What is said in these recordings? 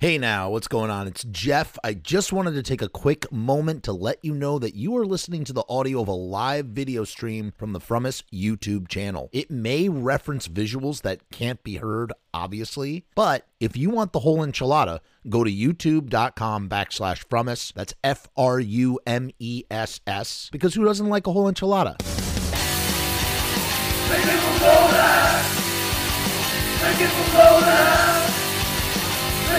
Hey now, what's going on? It's Jeff. I just wanted to take a quick moment to let you know that you are listening to the audio of a live video stream from the Frumess YouTube channel. It may reference visuals that can't be heard, obviously, but if you want the whole enchilada, go to youtube.com backslash Frumess. That's F R U M E S S. Because who doesn't like a whole enchilada? Make it Make it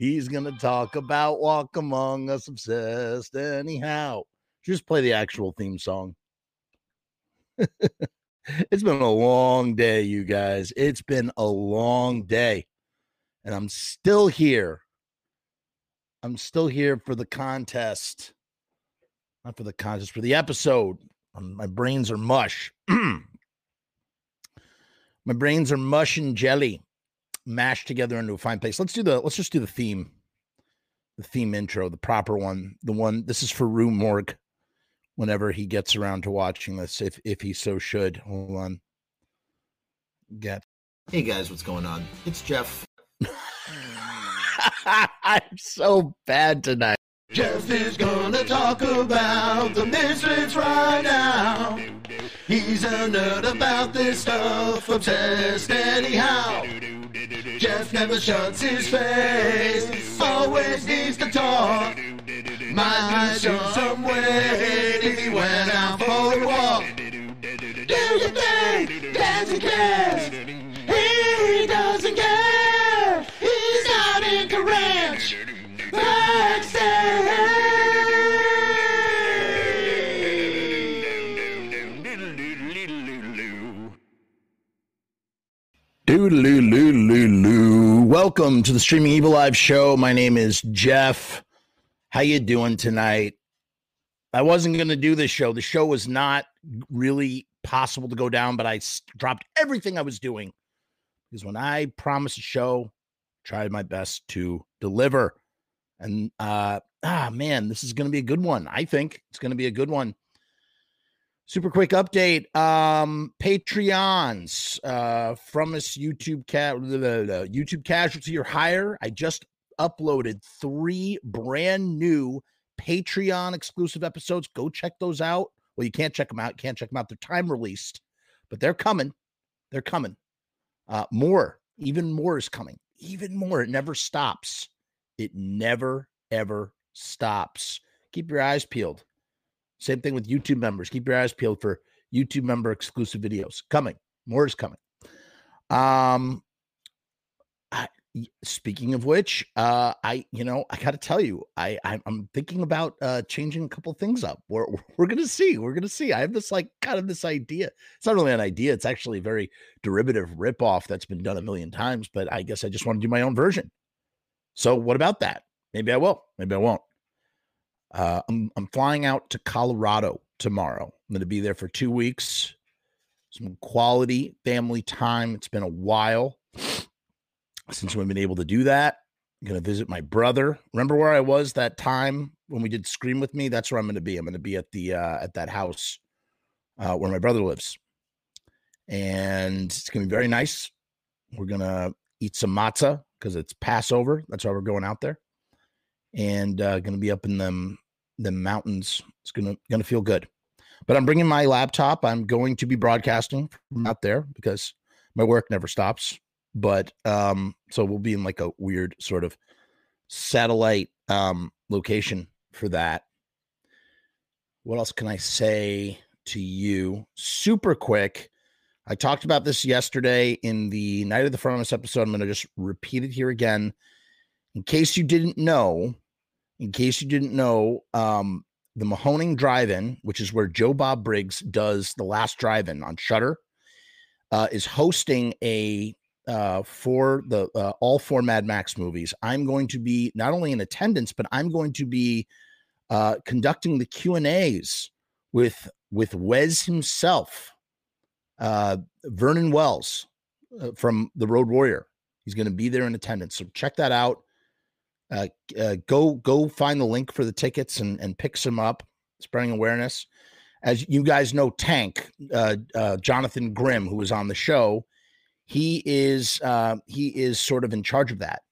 He's gonna talk about Walk Among Us Obsessed anyhow. Just play the actual theme song. it's been a long day, you guys. It's been a long day. And I'm still here. I'm still here for the contest. Not for the contest, for the episode. Um, my brains are mush. my brains are mush and jelly mashed together into a fine paste. Let's do the let's just do the theme. The theme intro, the proper one. The one this is for Rue Morgue whenever he gets around to watching this, if if he so should. Hold on. Get Hey guys, what's going on? It's Jeff. I'm so bad tonight. Jeff is gonna talk about the Misfits right now. He's a nerd about this stuff, obsessed anyhow. Jeff never shuts his face, always needs to talk. Might you some weight if he went out for a walk. Do you think he cares? Doodaloo. Welcome to the Streaming Evil Live show. My name is Jeff. How you doing tonight? I wasn't going to do this show. The show was not really possible to go down, but I dropped everything I was doing because when I promise a show, tried my best to deliver. And uh ah man, this is going to be a good one. I think it's going to be a good one. Super quick update. Um, Patreons uh, from this YouTube cat YouTube casualty or higher. I just uploaded three brand new Patreon exclusive episodes. Go check those out. Well, you can't check them out. You Can't check them out. They're time released, but they're coming. They're coming. Uh, more, even more is coming. Even more. It never stops. It never ever stops. Keep your eyes peeled. Same thing with YouTube members. Keep your eyes peeled for YouTube member exclusive videos coming. More is coming. Um, I, speaking of which, uh, I you know I got to tell you, I I'm, I'm thinking about uh changing a couple things up. We're we're gonna see. We're gonna see. I have this like kind of this idea. It's not really an idea. It's actually a very derivative ripoff that's been done a million times. But I guess I just want to do my own version. So what about that? Maybe I will. Maybe I won't. Uh, I'm I'm flying out to Colorado tomorrow. I'm going to be there for two weeks. Some quality family time. It's been a while since we've been able to do that. I'm going to visit my brother. Remember where I was that time when we did Scream with me? That's where I'm going to be. I'm going to be at the uh, at that house uh, where my brother lives, and it's going to be very nice. We're going to eat some matzah because it's Passover. That's why we're going out there, and uh, going to be up in them the mountains. It's gonna gonna feel good. But I'm bringing my laptop. I'm going to be broadcasting from out there because my work never stops. But um, so we'll be in like a weird sort of satellite um location for that. What else can I say to you? Super quick. I talked about this yesterday in the Night of the Furnace episode. I'm going to just repeat it here again. In case you didn't know, in case you didn't know, um, the Mahoning Drive-In, which is where Joe Bob Briggs does the last drive-in on Shudder, uh, is hosting a uh, for the uh, all four Mad Max movies. I'm going to be not only in attendance, but I'm going to be uh, conducting the Q and A's with with Wez himself, uh, Vernon Wells uh, from the Road Warrior. He's going to be there in attendance. So check that out. Uh, uh, go go find the link for the tickets and and pick some up, spreading awareness. As you guys know, Tank uh, uh, Jonathan Grimm, who was on the show, he is uh, he is sort of in charge of that,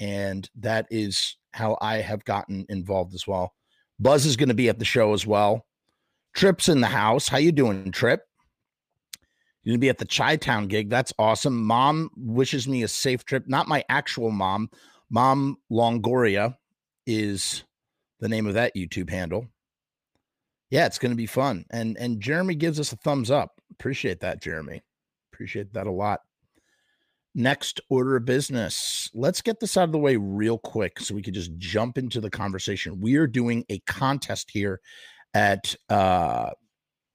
and that is how I have gotten involved as well. Buzz is going to be at the show as well. Trip's in the house. How you doing, Trip? You're gonna be at the Chi Town gig. That's awesome. Mom wishes me a safe trip. Not my actual mom. Mom Longoria is the name of that YouTube handle. Yeah, it's gonna be fun. And and Jeremy gives us a thumbs up. Appreciate that, Jeremy. Appreciate that a lot. Next order of business. Let's get this out of the way real quick so we could just jump into the conversation. We are doing a contest here at uh,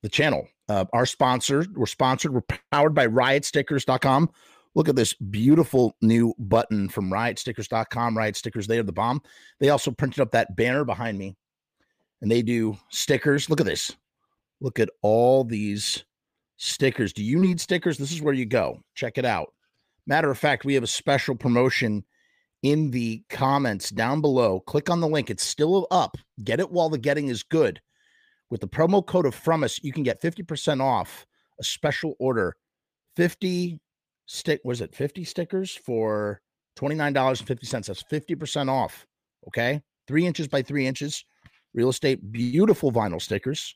the channel. Uh, our sponsor, we're sponsored, we're powered by riotstickers.com. Look at this beautiful new button from riotstickers.com. Riot stickers, they are the bomb. They also printed up that banner behind me and they do stickers. Look at this. Look at all these stickers. Do you need stickers? This is where you go. Check it out. Matter of fact, we have a special promotion in the comments down below. Click on the link. It's still up. Get it while the getting is good. With the promo code of Frumess, you can get 50% off a special order. 50 stick was it 50 stickers for $29.50. That's 50% off. Okay. Three inches by three inches. Real estate, beautiful vinyl stickers.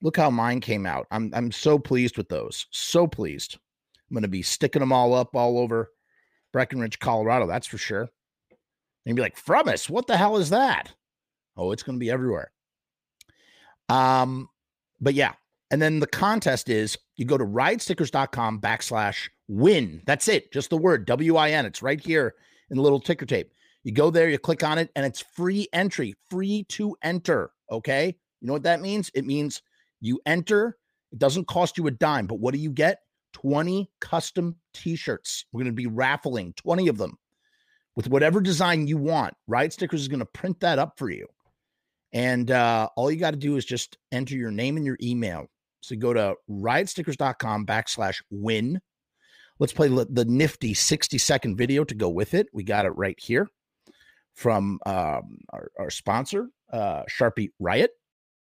Look how mine came out. I'm I'm so pleased with those. So pleased. I'm gonna be sticking them all up all over Breckenridge, Colorado. That's for sure. And be like, from us what the hell is that? Oh, it's gonna be everywhere. Um, but yeah. And then the contest is you go to riotstickers.com backslash win. That's it. Just the word W I N. It's right here in the little ticker tape. You go there, you click on it, and it's free entry, free to enter. Okay. You know what that means? It means you enter, it doesn't cost you a dime, but what do you get? 20 custom t shirts. We're going to be raffling 20 of them with whatever design you want. Riot Stickers is going to print that up for you. And uh, all you got to do is just enter your name and your email. So go to riotstickers.com backslash win. Let's play the nifty 60 second video to go with it. We got it right here from um, our, our, sponsor, uh, Sharpie Riot.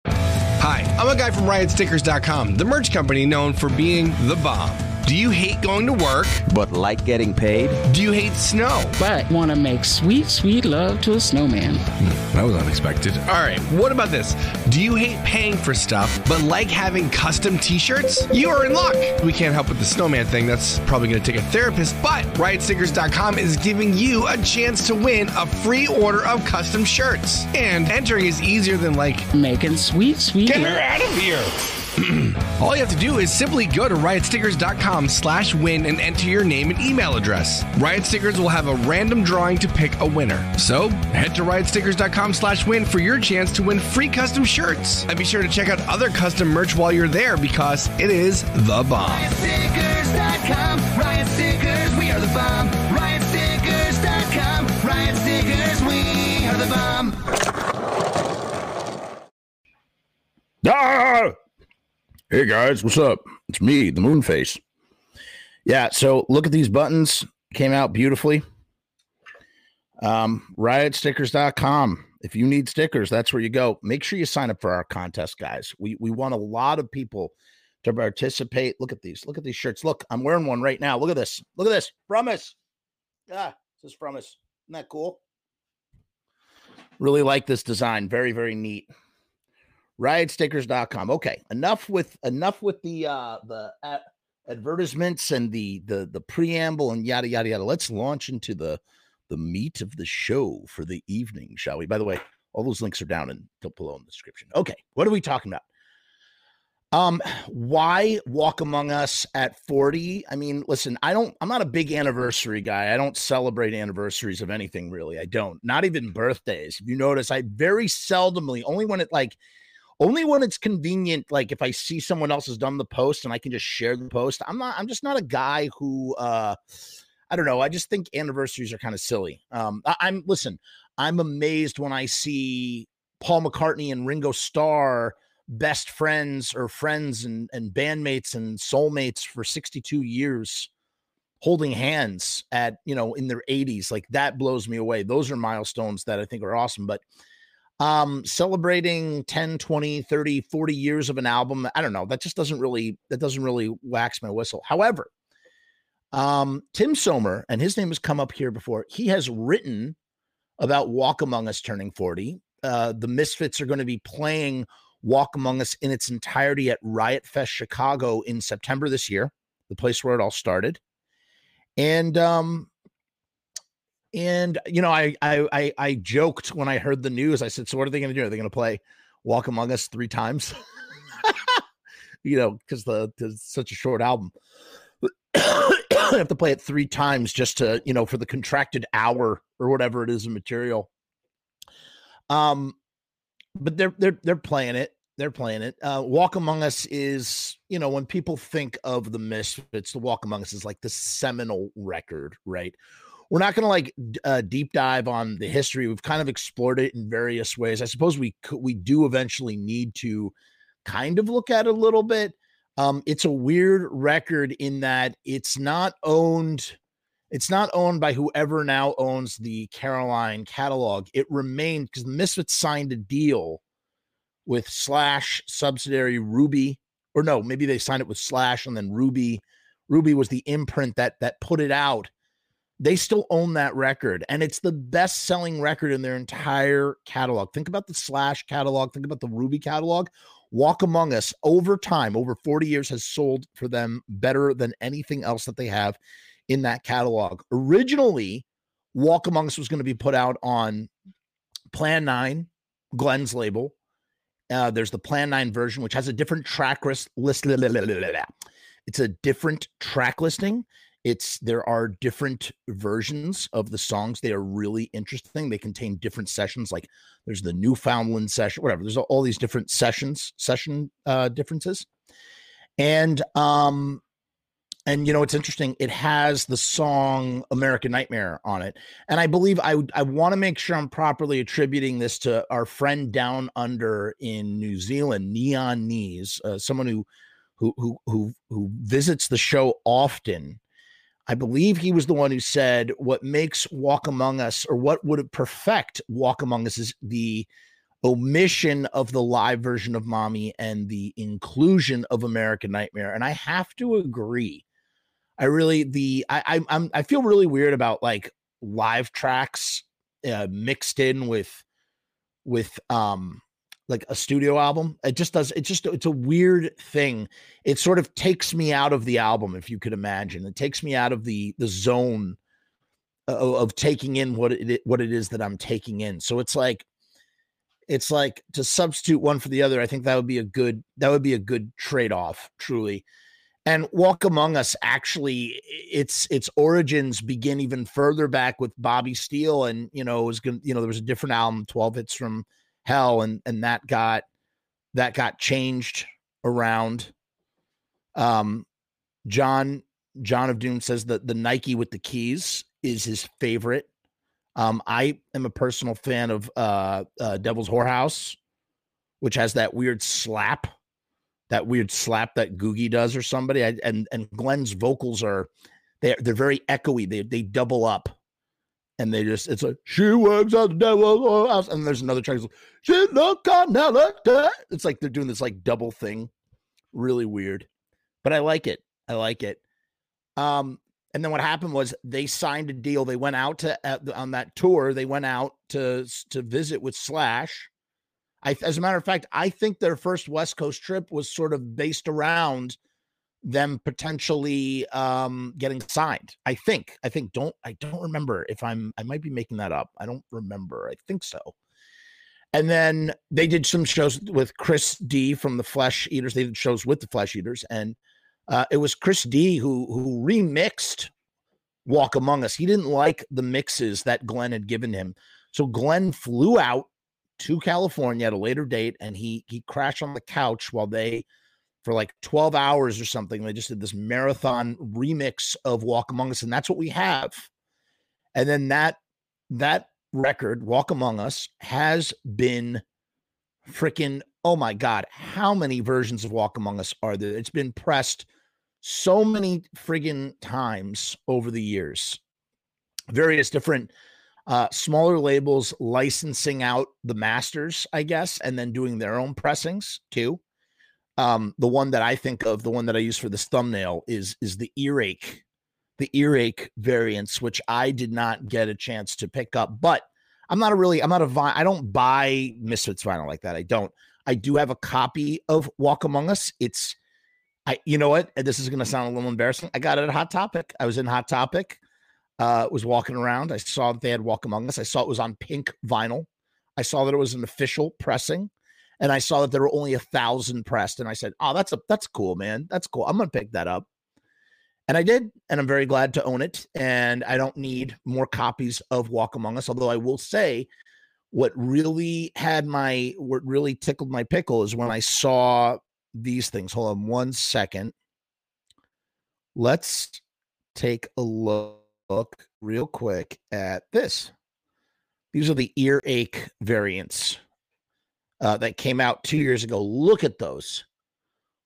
Hi, I'm a guy from riotstickers.com, the merch company known for being the bomb. Do you hate going to work? But like getting paid? Do you hate snow? But want to make sweet, sweet love to a snowman? Hmm, that was unexpected. All right, what about this? Do you hate paying for stuff, but like having custom t shirts? You are in luck. We can't help with the snowman thing. That's probably going to take a therapist, but riotstickers.com is giving you a chance to win a free order of custom shirts. And entering is easier than like making sweet, sweet. Get her out of here. All you have to do is simply go to riotstickers.com slash win and enter your name and email address. Riot Stickers will have a random drawing to pick a winner. So head to riotstickers.com slash win for your chance to win free custom shirts. And be sure to check out other custom merch while you're there because it is the bomb. Riotstickers.com, Riot Stickers, we are the bomb. Riotstickers.com, Riot Stickers, we are the bomb. Ah! Hey guys, what's up? It's me, the moon face. Yeah, so look at these buttons. Came out beautifully. Um, riotstickers.com. If you need stickers, that's where you go. Make sure you sign up for our contest, guys. We we want a lot of people to participate. Look at these. Look at these shirts. Look, I'm wearing one right now. Look at this. Look at this. Frumess. Yeah, this is Frumess. Isn't that cool? Really like this design. Very, very neat riotstickers.com okay enough with enough with the uh the uh, advertisements and the the the preamble and yada yada yada. Let's launch into the the meat of the show for the evening shall we? By the way all those links are down in below in the description. Okay what are we talking about? Um why walk among us at 40 i mean listen i don't i'm not a big anniversary guy. I don't celebrate anniversaries of anything really. I don't. Not even birthdays. If you notice i very seldomly only when it like only when it's convenient like if i see someone else has done the post and i can just share the post i'm not i'm just not a guy who uh i don't know i just think anniversaries are kind of silly. Um I, i'm listen i'm amazed when i see Paul McCartney and Ringo Starr best friends or friends and, and bandmates and soulmates for 62 years holding hands at you know in their 80s like that blows me away. Those are milestones that i think are awesome but um celebrating 10 20 30 40 years of an album i don't know that just doesn't really that doesn't really wax my whistle. However um tim sommer and his name has come up here before he has written about walk among us turning 40 uh the misfits are going to be playing walk among us in its entirety at riot fest chicago in september this year the place where it all started. And um and you know I, I i i joked when i heard the news i said so what are they going to do are they going to play walk among us three times you know because the it's such a short album I have to play it three times just to you know for the contracted hour or whatever it is in material um but they're they're they're playing it they're playing it. Uh, Walk Among Us is, you know, when people think of the Misfits, the Walk Among Us is like the seminal record, right? We're not going to like uh, deep dive on the history. We've kind of explored it in various ways. I suppose we we do eventually need to kind of look at it a little bit. Um, it's a weird record in that it's not owned. It's not owned by whoever now owns the Caroline catalog. It remained because Misfits signed a deal with Slash subsidiary Ruby, or no, maybe they signed it with Slash and then Ruby. Ruby was the imprint that that put it out. They still own that record, and it's the best selling record in their entire catalog. Think about the Slash catalog, think about the Ruby catalog. Walk Among Us over time, over 40 years, has sold for them better than anything else that they have in that catalog. Originally, Walk Among Us was going to be put out on Plan 9, Glenn's label. Uh, there's the Plan 9 version, which has a different track list. list it's a different track listing. It's there are different versions of the songs. They are really interesting. They contain different sessions. Like there's the Newfoundland session, whatever. There's all these different sessions, session uh, differences, and um, and you know it's interesting it has the song american nightmare on it and i believe i i want to make sure i'm properly attributing this to our friend down under in new zealand neon knees uh, someone who who who who who visits the show often i believe he was the one who said what makes walk among us or what would perfect walk among us is the omission of the live version of mommy and the inclusion of american nightmare. And i have to agree. I really the I, I I'm I feel really weird about like live tracks uh, mixed in with with um like a studio album. It just does. It just it's a weird thing. It sort of takes me out of the album, if you could imagine. It takes me out of the the zone of, of taking in what it what it is that I'm taking in. So it's like it's like to substitute one for the other. I think that would be a good that would be a good trade off. Truly. And Walk Among Us actually its its origins begin even further back with Bobby Steele and you know it was going you know there was a different album 12 hits from hell and and that got that got changed around um John John of Doom says that the Nike with the keys is his favorite. Um I am a personal fan of uh, uh Devil's Whorehouse which has that weird slap that weird slap that Googy does or somebody. I, and and Glenn's vocals are they're they're very echoey. They they double up. And they just it's like she works at the devil's house. And there's another track. She look on. It's like they're doing this like double thing. Really weird. But I like it. I like it. Um, and then what happened was they signed a deal. They went out to uh, on that tour. They went out to to visit with Slash I, as a matter of fact, I think their first West Coast trip was sort of based around them potentially um, getting signed. I think. I think. Don't. I don't remember if I'm. I might be making that up. I don't remember. I think so. And then they did some shows with Chris D from the Flesh Eaters. They did shows with the Flesh Eaters, and uh, it was Chris D who who remixed Walk Among Us. He didn't like the mixes that Glenn had given him, so Glenn flew out to California at a later date, and he he crashed on the couch while they, for like twelve hours or something, they just did this marathon remix of Walk Among Us, and that's what we have. And then that that record, Walk Among Us, has been freaking oh my god, how many versions of Walk Among Us are there? It's been pressed so many friggin' times over the years. Various different uh, smaller labels licensing out the masters, I guess, and then doing their own pressings too. Um, the one that I think of, the one that I use for this thumbnail is is the earache, the earache variants, which I did not get a chance to pick up. But I'm not a really, I'm not a vi- I don't buy Misfits vinyl like that. I don't. I do have a copy of Walk Among Us. It's I, you know what? This is going to sound a little embarrassing. I got it at Hot Topic. I was in Hot Topic. Uh, was walking around. I saw that they had Walk Among Us. I saw it was on pink vinyl. I saw that it was an official pressing, and I saw that there were only a thousand pressed. And I said, "Oh, that's a that's cool, man. That's cool. I'm gonna pick that up." And I did, and I'm very glad to own it. And I don't need more copies of Walk Among Us. Although I will say, what really had my what really tickled my pickle is when I saw these things. Hold on one second. Let's take a look real quick at this. These are the earache variants uh, that came out two years ago. Look at those.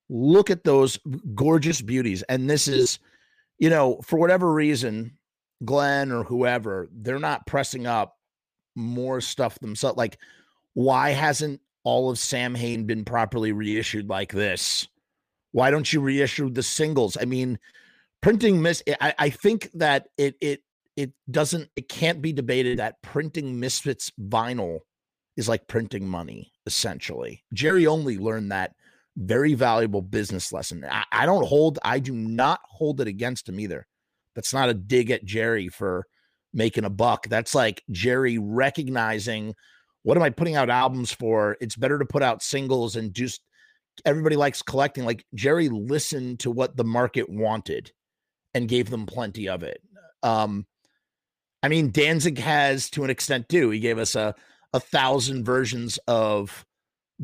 Look at those gorgeous beauties. And this is, you know, for whatever reason, Glenn or whoever, they're not pressing up more stuff themselves. Like, why hasn't all of Samhain been properly reissued like this? Why don't you reissue the singles? I mean, printing mis I, I think that it it it doesn't it can't be debated that printing misfits vinyl is like printing money essentially. Jerry only learned that very valuable business lesson. I, I don't hold i do not hold it against him either. That's not a dig at jerry for making a buck. That's like jerry recognizing what am i putting out albums for? It's better to put out singles and just everybody likes collecting. Like jerry listened to what the market wanted and gave them plenty of it. Um, I mean, Danzig has to an extent too. He gave us a a thousand versions of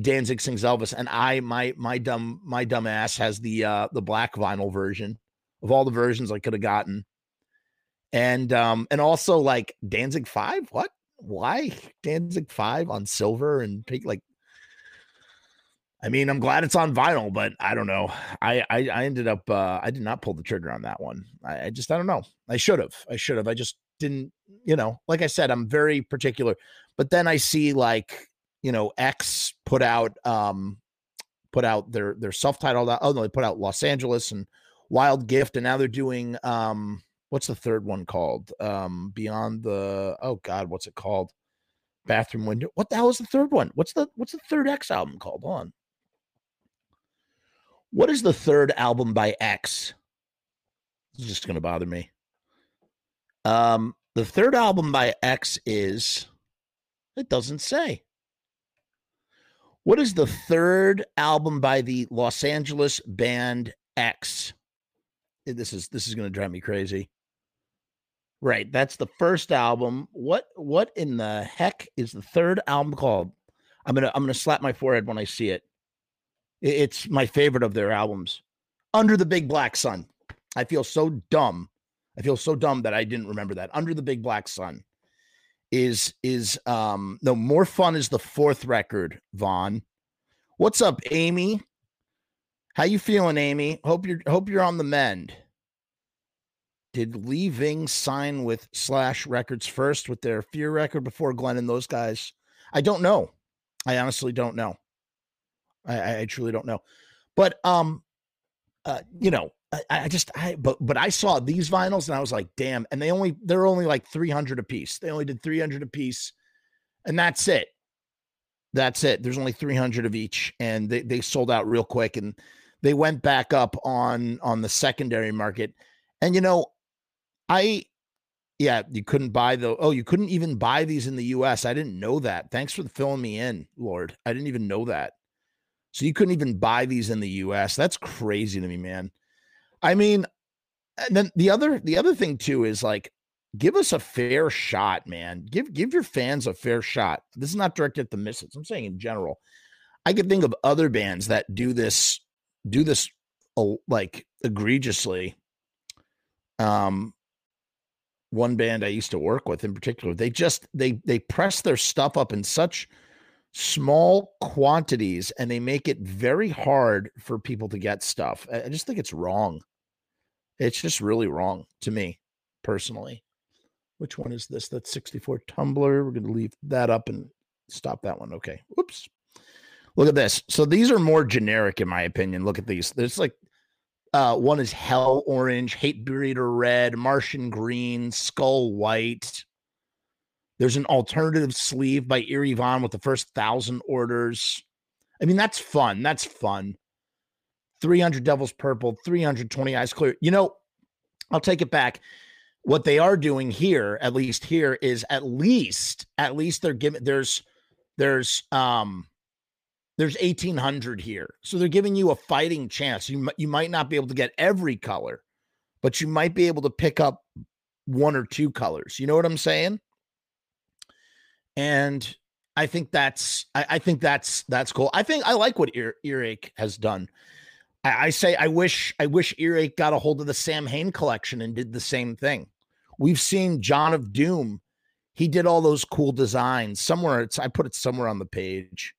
Danzig sings Elvis, and I my my dumb my dumb ass has the uh the black vinyl version of all the versions I could have gotten. And um and also like Danzig 5, what? Why Danzig 5 on silver and pink like I mean, I'm glad it's on vinyl, but I don't know. I I, I ended up uh, I did not pull the trigger on that one. I, I just I don't know. I should have. I should have. I just didn't. You know, like I said, I'm very particular. But then I see like you know X put out um put out their their self titled. Oh no, they put out Los Angeles and Wild Gift, and now they're doing um what's the third one called? Um Beyond the oh god, what's it called? Bathroom window. What the hell is the third one? What's the what's the third X album called? Hold on. What is the third album by X? It's just to bother me. Um, the third album by X is, it doesn't say. What is the third album by the Los Angeles band X? Eh, this is this is going to drive me crazy. Right, that's the first album. What what in the heck is the third album called? I'm gonna I'm gonna slap my forehead when I see it. It's my favorite of their albums. Under the Big Black Sun. I feel so dumb. I feel so dumb that I didn't remember that. Under the Big Black Sun is is um no more fun is the fourth record, Vaughn. What's up, Amy? How you feeling, Amy? Hope you're hope you're on the mend. Did Lee Ving sign with Slash Records first with their Fear record before Glenn and those guys? I don't know. I honestly don't know. I, I truly don't know. But um, uh, you know, I, I, just I but but I saw these vinyls and I was like, damn. And they only they're only like three hundred a piece. They only did three hundred a piece, and that's it. That's it. There's only three hundred of each, and they they sold out real quick, and they went back up on on the secondary market. And you know, I yeah, you couldn't buy the oh, you couldn't even buy these in the US. I didn't know that. Thanks for filling me in, Lord. I didn't even know that. So you couldn't even buy these in the US. That's crazy to me, man. I mean, and then the other the other thing too is like give us a fair shot, man. Give give your fans a fair shot. This is not directed at the misses. I'm saying in general. I can think of other bands that do this do this like egregiously. Um one band I used to work with in particular, they just they they press their stuff up in such small quantities and they make it very hard for people to get stuff. I just think it's wrong. It's just really wrong to me personally. Which one is this? That's 64 Tumblr. We're going to leave that up and stop that one. Okay. Whoops. Look at this. So these are more generic, in my opinion. Look at these. There's like uh, one is Hell Orange, Hate breeder Red, Martian Green, Skull White. There's an alternative sleeve by Eerie Von with the first thousand orders. I mean, that's fun. That's fun. 300 Devils Purple, 320 Eyes Clear. You know, I'll take it back. What they are doing here, at least here, is at least, at least they're giving there's there's um there's 1800 here. So they're giving you a fighting chance. You you might not be able to get every color, but you might be able to pick up one or two colors. You know what I'm saying? And I think that's I, I think that's that's cool. I think I like what Ear, Earache has done. I, I say I wish I wish Earache got a hold of the Samhain collection and did the same thing. We've seen John of Doom. He did all those cool designs. Somewhere it's I put it somewhere on the page.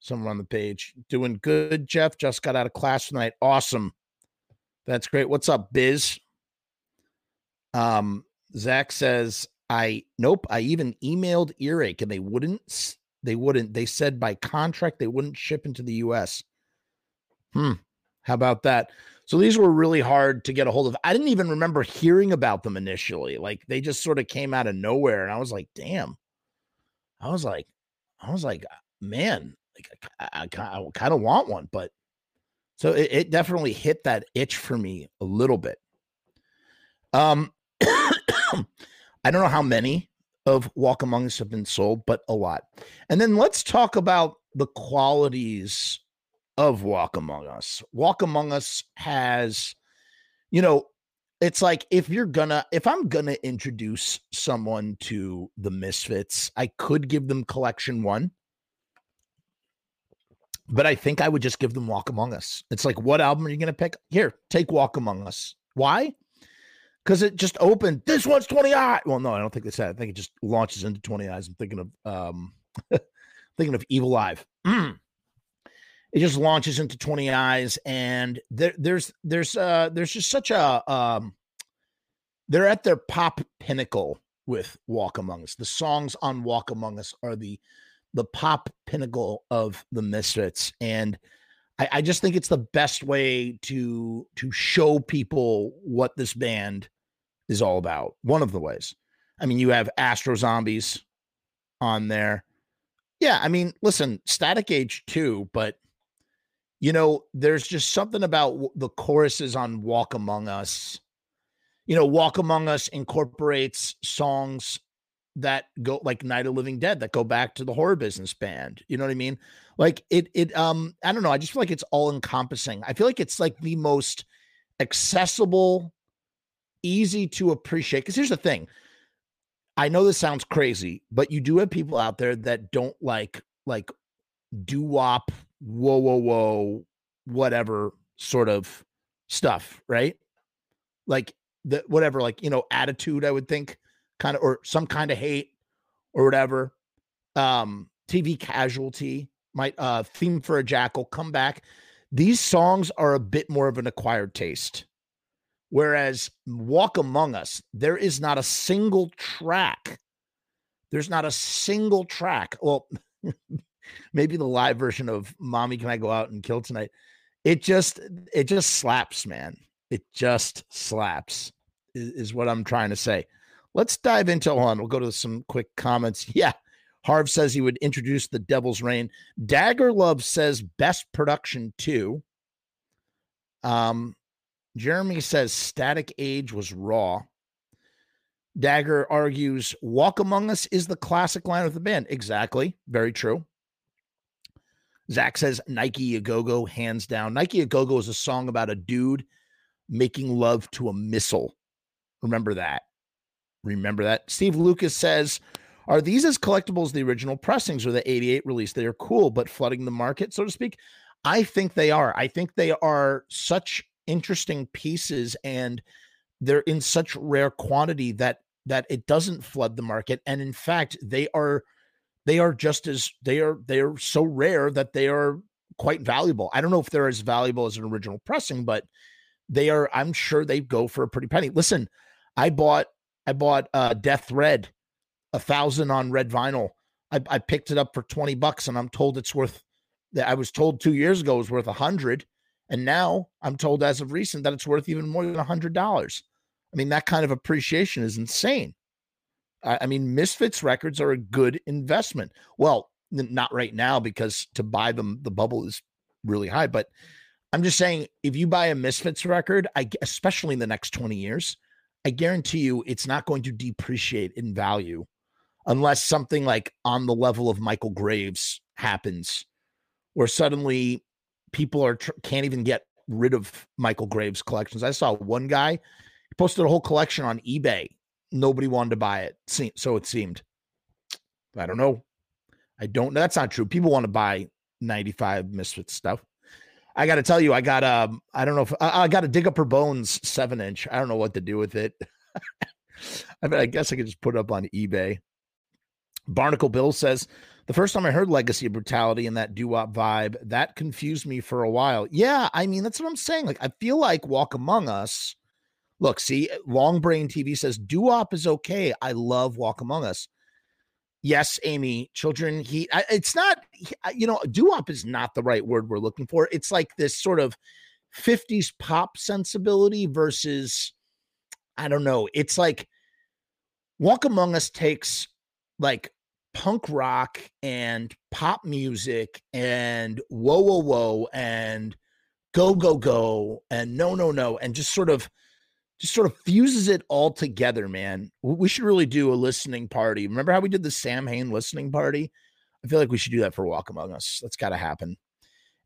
Somewhere on the page. Doing good, Jeff. Just got out of class tonight. Awesome. That's great. What's up, Biz? Um, Zach says, I nope. I even emailed Earache and they wouldn't. They wouldn't. They said by contract they wouldn't ship into the U.S. Hmm. How about that? So these were really hard to get a hold of. I didn't even remember hearing about them initially. Like they just sort of came out of nowhere, and I was like, "Damn!" I was like, I was like, man, like I, I, kind of want one, but so it, it definitely hit that itch for me a little bit. Um, I don't know how many of Walk Among Us have been sold, but a lot. And then let's talk about the qualities of Walk Among Us. Walk Among Us has, you know, it's like if you're gonna, if I'm gonna introduce someone to the Misfits, I could give them collection one. But I think I would just give them Walk Among Us. It's like, what album are you gonna pick? Here, take Walk Among Us. Why? Because it just opened. This one's 20 eyes. Well, no, I don't think they said. I think it just launches into 20 eyes. I'm thinking of um thinking of Evil Live. it just launches into 20 eyes, and there, there's there's uh there's just such a um they're at their pop pinnacle with Walk Among Us. The songs on Walk Among Us are the the pop pinnacle of the Misfits, and I, I just think it's the best way to to show people what this band is all about. One of the ways. I mean, you have Astro Zombies on there. Yeah, I mean, listen, Static Age too, but you know, there's just something about the choruses on Walk Among Us. You know, Walk Among Us incorporates songs that go like Night of Living Dead that go back to the horror business band. You know what I mean? Like it it um I don't know, I just feel like it's all encompassing. I feel like it's like the most accessible easy to appreciate cuz here's the thing. I know this sounds crazy, but you do have people out there that don't like like doo wop, whoa whoa whoa, whatever sort of stuff, right? Like the whatever, like you know, attitude. I would think, kind of, or some kind of hate, or whatever. Um, TV casualty, might uh, theme for a jackal, come back. These songs are a bit more of an acquired taste. Whereas Walk Among Us, there is not a single track. There's not a single track. Well, maybe the live version of Mommy Can I Go Out and Kill Tonight. It just it just slaps, man. It just slaps, is, is what I'm trying to say. Let's dive into on. We'll go to some quick comments. Yeah. Harv says he would introduce the Devil's Reign. Dagger Love says best production too. Um, Jeremy says Static Age was raw. Dagger argues Walk Among Us is the classic line of the band. Exactly. Very true. Zach says Nike a Go Go, hands down. Nike a Go Go is a song about a dude making love to a missile. Remember that. Remember that. Steve Lucas says, Are these as collectibles as the original pressings or the 88 release? They are cool, but flooding the market, so to speak. I think they are. I think they are such interesting pieces and they're in such rare quantity that that it doesn't flood the market and in fact they are they are just as they are they are so rare that they are quite valuable. I don't know if they're as valuable as an original pressing, but they are. I'm sure they go for a pretty penny. Listen, I bought I bought uh, Death Red, a thousand on red vinyl. I, I picked it up for twenty bucks, and I'm told it's worth. that I was told two years ago it was worth a hundred, and now I'm told as of recent that it's worth even more than a hundred dollars. I mean, that kind of appreciation is insane. I, I mean, Misfits records are a good investment. Well, not right now because to buy them, the bubble is really high. But I'm just saying, if you buy a Misfits record, I especially in the next 20 years, I guarantee you it's not going to depreciate in value unless something like on the level of Michael Graves happens, where suddenly people are can't even get rid of Michael Graves collections. I saw one guy he posted a whole collection on eBay. Nobody wanted to buy it, so it seemed. I don't know. I don't. Know. That's not true. People want to buy 95 Misfit stuff. I got to tell you, I got um, I don't know if I, I got to dig up her bones seven inch. I don't know what to do with it. I mean, I guess I could just put it up on eBay. Barnacle Bill says the first time I heard Legacy of Brutality and that doo wop vibe, that confused me for a while. Yeah, I mean that's what I'm saying. Like I feel like Walk Among Us. Look, see, Long Brain TV says doo wop is okay. I love Walk Among Us yes, Amy, children he it's not you know, doo-wop is not the right word we're looking for. It's like this sort of 50s pop sensibility versus I don't know. It's like Walk Among Us takes like punk rock and pop music and whoa whoa whoa and go go go and no no no and just sort of just sort of fuses it all together, man. We should really do a listening party. Remember how we did the Samhain listening party? I feel like we should do that for Walk Among Us. That's got to happen.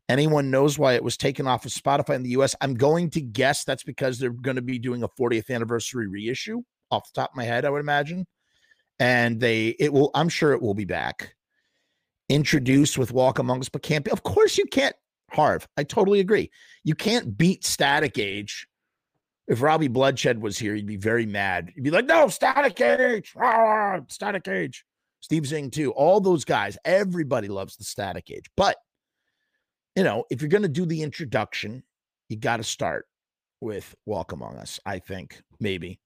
Anyone knows why it was taken off of Spotify in the US? I'm going to guess that's because they're going to be doing a 40th anniversary reissue off the top of my head, I would imagine. And they, it will, I'm sure it will be back. Introduced with Walk Among Us, but can't be. Of course, you can't, Harv. I totally agree. You can't beat Static Age if Robbie Bloodshed was here, he'd be very mad. He'd be like, no, static age, ah, static age. Steve Zing, too. All those guys, everybody loves the static age. But, you know, if you're going to do the introduction, you got to start with Walk Among Us, I think, maybe.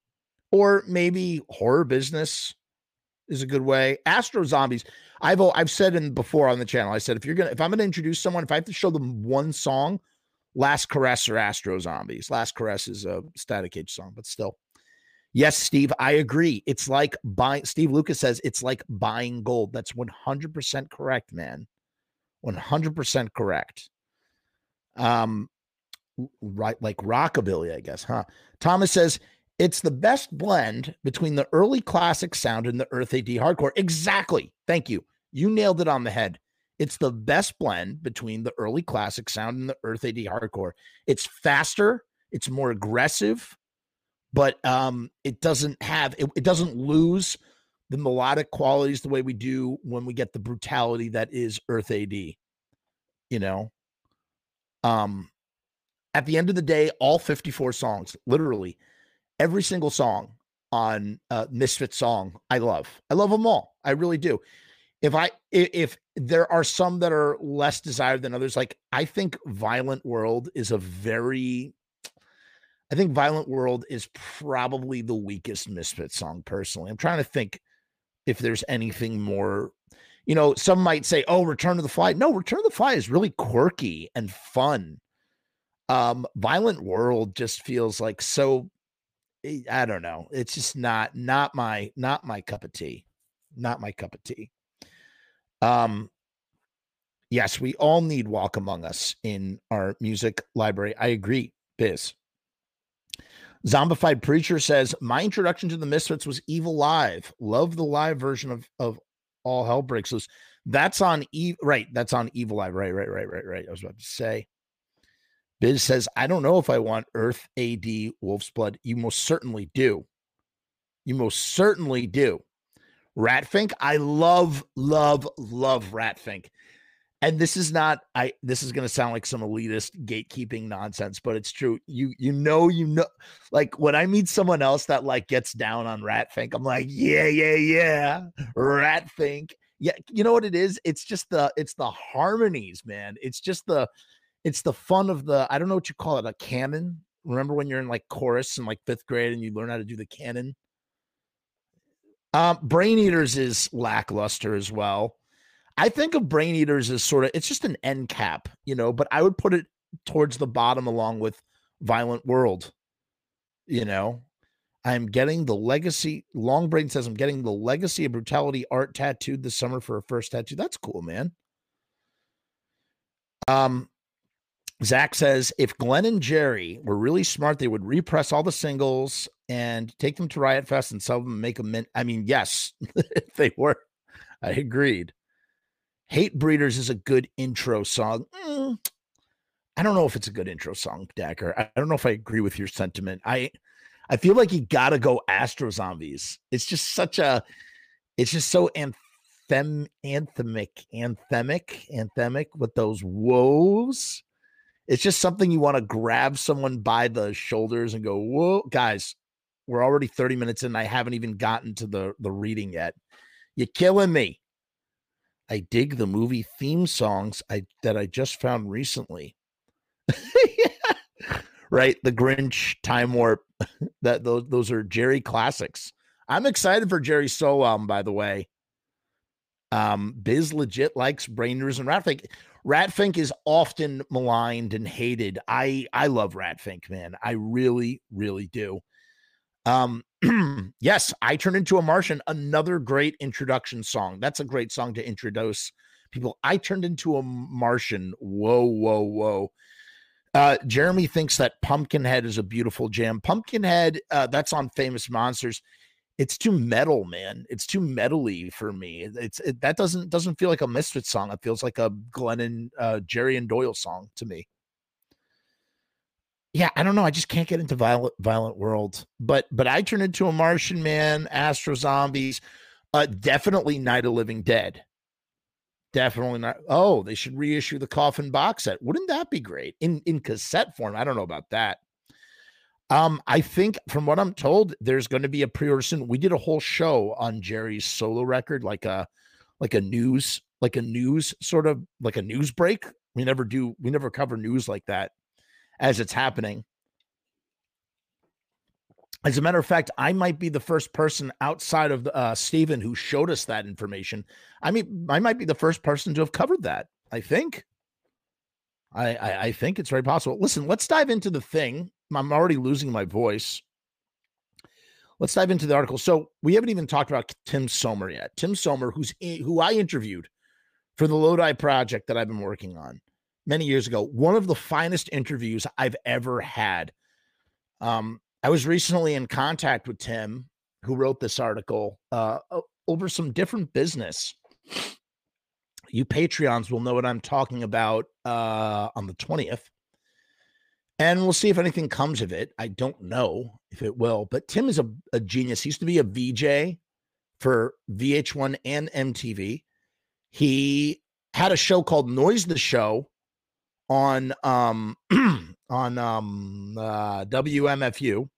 Or maybe horror business is a good way. Astro Zombies. I've I've said in before on the channel. I said if you're gonna if I'm gonna introduce someone, if I have to show them one song, Last Caress or Astro Zombies. Last Caress is a Static Age song, but still. Yes, Steve, I agree. It's like buying, Steve Lucas says it's like buying gold. That's 100% correct, man. 100% correct. Um, right, like rockabilly, I guess, huh? Thomas says it's the best blend between the early classic sound and the Earth AD hardcore. Exactly. Thank you. You nailed it on the head. It's the best blend between the early classic sound and the Earth AD hardcore. It's faster, it's more aggressive, but um, it doesn't have it, it doesn't lose the melodic qualities the way we do when we get the brutality that is Earth AD. You know, um, at the end of the day, all 54 songs, literally every single song on uh, Misfit song, I love. I love them all. I really do if I if there are some that are less desired than others, like I think Violent World is a very I think Violent World is probably the weakest Misfit song personally. I'm trying to think if there's anything more you know, some might say, "Oh, Return to the Fly." No, Return to the Fly is really quirky and fun. Um, Violent World just feels like so eh, I don't know. It's just not not my not my cup of tea. Not my cup of tea. Um, yes, we all need Walk Among Us in our music library. I agree, Biz. Zombified Preacher says, My introduction to the Misfits was Evil Live. Love the live version of, of All Hell Breaks Loose. That's on Eve, right. That's on Evil Live. Right, right, right, right, right. I was about to say. Biz says, I don't know if I want Earth AD Wolf's Blood. You most certainly do. You most certainly do. Ratfink, I love, love, love Ratfink. And this is not I this is gonna sound like some elitist gatekeeping nonsense, but it's true. You you know, you know, like when I meet someone else that like gets down on Ratfink, I'm like, yeah, yeah, yeah. Ratfink Yeah, you know what it is? It's just the it's the harmonies, man. It's just the it's the fun of the I don't know what you call it, a canon. Remember when you're in like chorus in like fifth grade and you learn how to do the canon? Um, Brain Eaters is lackluster as well. I think of Brain Eaters as sort of it's just an end cap, you know, but I would put it towards the bottom along with Violent World. You know, I'm getting the legacy. Long Brain says I'm getting the legacy of brutality art tattooed this summer for a first tattoo. That's cool, man. Um, Zach says if Glenn and Jerry were really smart, they would repress all the singles and take them to Riot Fest and sell them and make them. Min- I mean, yes, if they were. I agreed. Hate Breeders is a good intro song. Mm, I don't know if it's a good intro song, Dacker. I don't know if I agree with your sentiment. I I feel like you gotta go Astro Zombies. It's just such a it's just so anthem anthemic, anthemic, anthemic with those woes it's just something you want to grab someone by the shoulders and go, "Whoa, guys, we're already 30 minutes in. I haven't even gotten to the the reading yet. You're killing me." I dig the movie theme songs I that I just found recently. right, the Grinch, Time Warp, that those those are Jerry classics. I'm excited for Jerry's solo album, by the way. Um, Biz legit likes Brainers and Ratfink. Ratfink is often maligned and hated. I I love Ratfink, man. I really, really do. Um, yes, I turned into a Martian, another great introduction song. That's a great song to introduce people. I turned into a Martian. Whoa, whoa, whoa. Uh, Jeremy thinks that Pumpkinhead is a beautiful jam. Pumpkinhead, uh, that's on Famous Monsters it's too metal, man. It's too metally for me. It's it, that doesn't doesn't feel like a Misfit song. It feels like a Glennon, uh, Jerry and Doyle song to me. Yeah, I don't know. I just can't get into violent violent world. But but I turn into a Martian man, Astro Zombies, uh, definitely Night of Living Dead. Definitely not. Oh, they should reissue the Coffin box set. Wouldn't that be great in in cassette form? I don't know about that. Um, I think from what I'm told, there's going to be a pre-order soon. We did a whole show on Jerry's solo record, like a like a news, like a news sort of like a news break. We never do, we never cover news like that as it's happening. As a matter of fact, I might be the first person outside of uh, Steven who showed us that information. I mean, I might be the first person to have covered that. I think. I, I, I think it's very possible. Listen, let's dive into the thing I'm already losing my voice. Let's dive into the article. So we haven't even talked about Tim Sommer yet. Tim Sommer, who's who I interviewed for the Lodi project that I've been working on many years ago. One of the finest interviews I've ever had. Um, I was recently in contact with Tim, who wrote this article uh, over some different business. You Patreons will know what I'm talking about uh, on the 20th and we'll see if anything comes of it. I don't know if it will, but Tim is a, a genius. He used to be a VJ for VH1 and MTV. He had a show called Noise the Show on um on um uh, WMFU.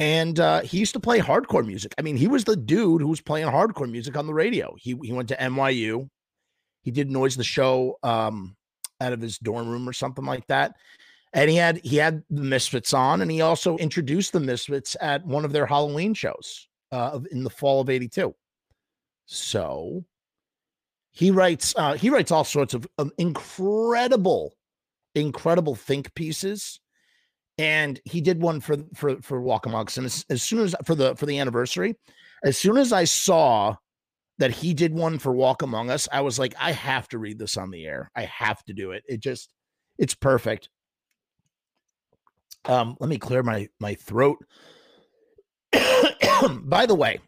And uh, he used to play hardcore music. I mean, he was the dude who was playing hardcore music on the radio. He he went to NYU. He did Noise the Show um, out of his dorm room or something like that and he had he had the Misfits on, and he also introduced the Misfits at one of their Halloween shows uh, in the fall of '82. So he writes uh, he writes all sorts of um, incredible, incredible think pieces, and he did one for for for Walk Among Us. And as, as soon as for the for the anniversary, as soon as I saw that he did one for Walk Among Us, I was like, I have to read this on the air. I have to do it. It just it's perfect. Um, let me clear my my throat. By the way,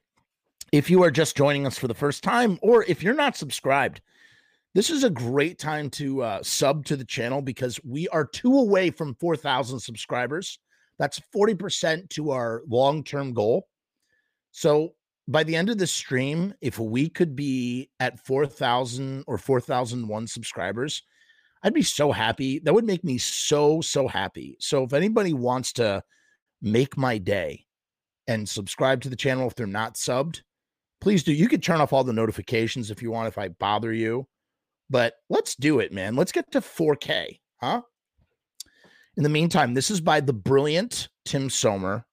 if you are just joining us for the first time, or if you're not subscribed, this is a great time to uh, sub to the channel because we are two away from 4,000 subscribers. That's 40% to our long term goal. So by the end of the stream, if we could be at 4,000 or 4,001 subscribers, I'd be so happy. That would make me so, so happy. So if anybody wants to make my day and subscribe to the channel if they're not subbed, please do. You could turn off all the notifications if you want, if I bother you. But let's do it, man. Let's get to 4K, huh? In the meantime, this is by the brilliant Tim Sommer,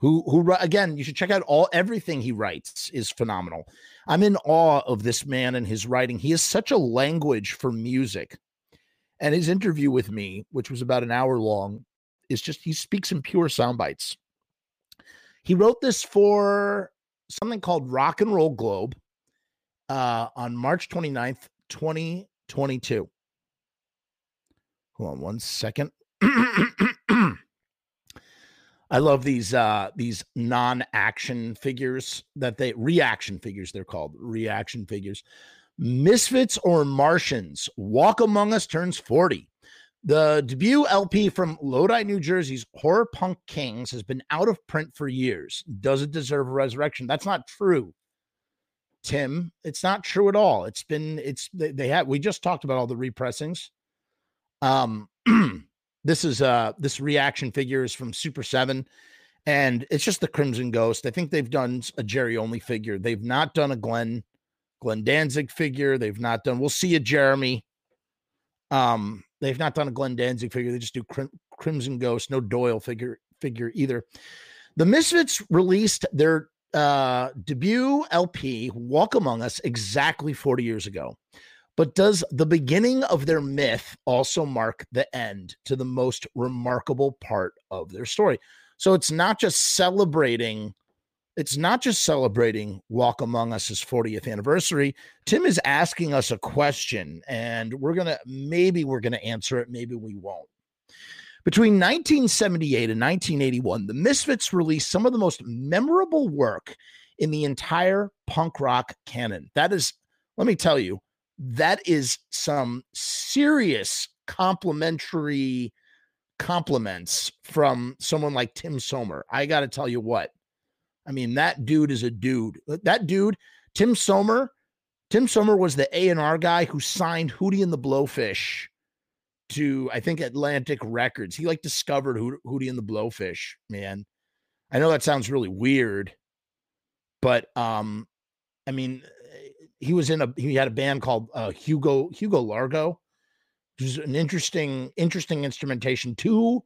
who who again, you should check out all everything he writes is phenomenal. I'm in awe of this man and his writing. He has such a language for music. And his interview with me, which was about an hour long, is just he speaks in pure sound bites. He wrote this for something called Rock and Roll Globe uh, on March 29th, 2022. Hold on one second. I love these uh these non-action figures that they reaction figures they're called reaction figures. Misfits or Martians. Walk Among Us turns 40. The debut LP from Lodi, New Jersey's Horror Punk Kings has been out of print for years. Does it deserve a resurrection? That's not true. Tim, it's not true at all. It's been it's they, they had we just talked about all the repressings. Um This is uh this reaction figure is from Super 7 and it's just the Crimson Ghost. I think they've done a Jerry only figure. They've not done a Glenn Glenn Danzig figure. They've not done. We'll see a Jeremy. Um, they've not done a Glenn Danzig figure. They just do Crim- Crimson Ghost. No Doyle figure figure either. The Misfits released their uh, debut LP, Walk Among Us, exactly 40 years ago. But does the beginning of their myth also mark the end to the most remarkable part of their story? So it's not just celebrating it's not just celebrating Walk Among Us's 40th anniversary. Tim is asking us a question, and we're gonna maybe we're gonna answer it, maybe we won't. Between 1978 and 1981, the Misfits released some of the most memorable work in the entire punk rock canon. That is, let me tell you, that is some serious complimentary compliments from someone like Tim Sommer. I got to tell you what. I mean, that dude is a dude. That dude, Tim Sommer, Tim Sommer was the A&R guy who signed Hootie and the Blowfish to I think Atlantic Records. He like discovered Hootie and the Blowfish, man. I know that sounds really weird, but um I mean he was in a he had a band called uh, Hugo Hugo Largo, which is an interesting interesting instrumentation. Two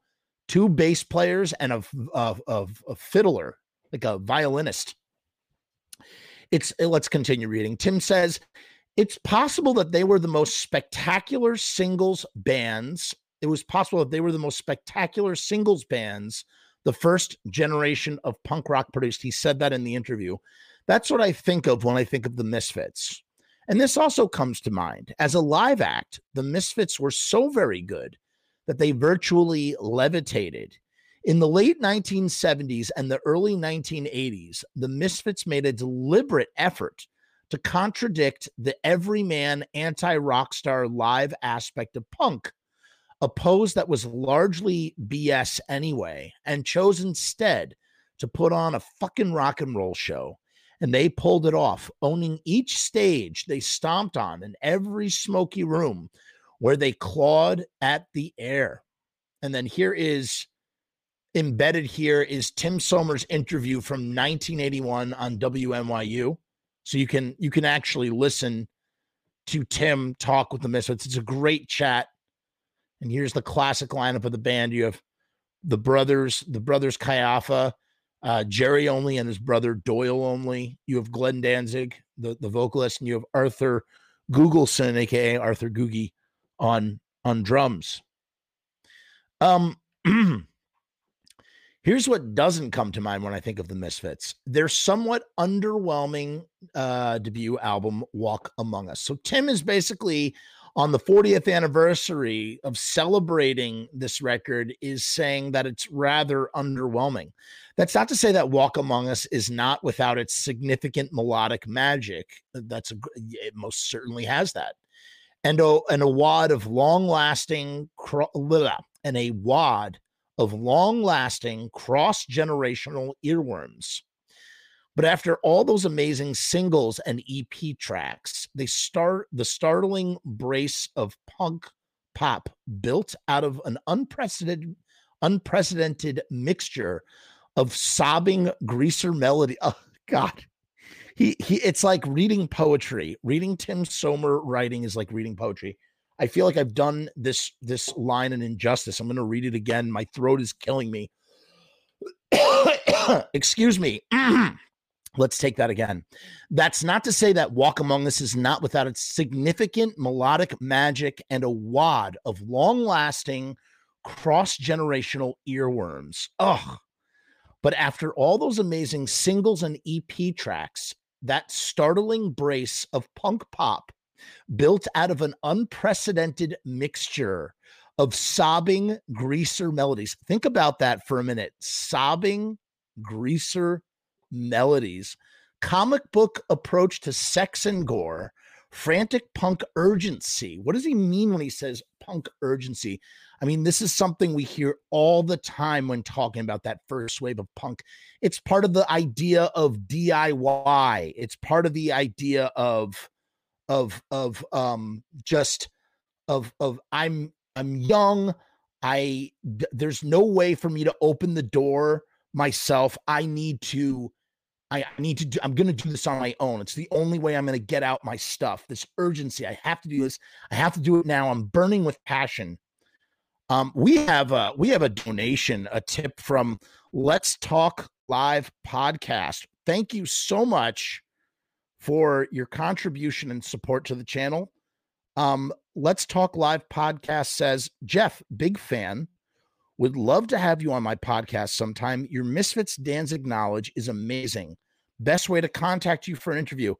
two bass players and a a, a, a fiddler, like a violinist. It's uh, let's continue reading. Tim says it's possible that they were the most spectacular singles bands. It was possible that they were the most spectacular singles bands the first generation of punk rock produced. He said that in the interview. That's what I think of when I think of the Misfits. And this also comes to mind. As a live act, the Misfits were so very good that they virtually levitated. In the late 1970s and the early 1980s, the Misfits made a deliberate effort to contradict the everyman anti rock star live aspect of punk, a pose that was largely BS anyway, and chose instead to put on a fucking rock and roll show and they pulled it off, owning each stage they stomped on in every smoky room where they clawed at the air. And then here is embedded here is Tim Sommer's interview from 1981 on WNYU. So you can you can actually listen to Tim talk with the Misfits. It's a great chat. And here's the classic lineup of the band. You have the brothers, the brothers Caiafa, uh, Jerry only and his brother Doyle only. You have Glenn Danzig, the, the vocalist, and you have Arthur Googleson, aka Arthur Googy, on on drums. Um, here's what doesn't come to mind when I think of the Misfits. Their somewhat underwhelming uh, debut album, Walk Among Us. So Tim is basically on the 40th anniversary of celebrating this record is saying that it's rather underwhelming. That's not to say that Walk Among Us is not without its significant melodic magic. That's a, it most certainly has that. And a, and a wad of long lasting and a wad of long lasting cross generational earworms but after all those amazing singles and EP tracks, they start the startling brace of punk pop built out of an unprecedented unprecedented mixture of sobbing greaser melody. Oh God. he he it's like reading poetry. Reading Tim Sommer writing is like reading poetry. I feel like I've done this this line an injustice. I'm going to read it again. My throat is killing me. Excuse me. Let's take that again. That's not to say that Walk Among Us is not without its significant melodic magic and a wad of long lasting, cross generational earworms. Ugh. But after all those amazing singles and EP tracks, that startling brace of punk pop built out of an unprecedented mixture of sobbing greaser melodies. Think about that for a minute. Sobbing greaser melodies, comic book approach to sex and gore, frantic punk urgency. What does he mean when he says punk urgency? I mean, this is something we hear all the time when talking about that first wave of punk. It's part of the idea of DIY. It's part of the idea of of of um just of of I'm I'm young. I there's no way for me to open the door myself. I need to I need to do, I'm going to do this on my own. It's the only way I'm going to get out my stuff. This urgency. I have to do this. I have to do it now. I'm burning with passion. Um, we have a, we have a donation, a tip from Let's Talk Live podcast. Thank you so much for your contribution and support to the channel. Um, Let's Talk Live podcast says, Jeff, big fan. Would love to have you on my podcast sometime. Your Misfits Danzig knowledge is amazing. Best way to contact you for an interview.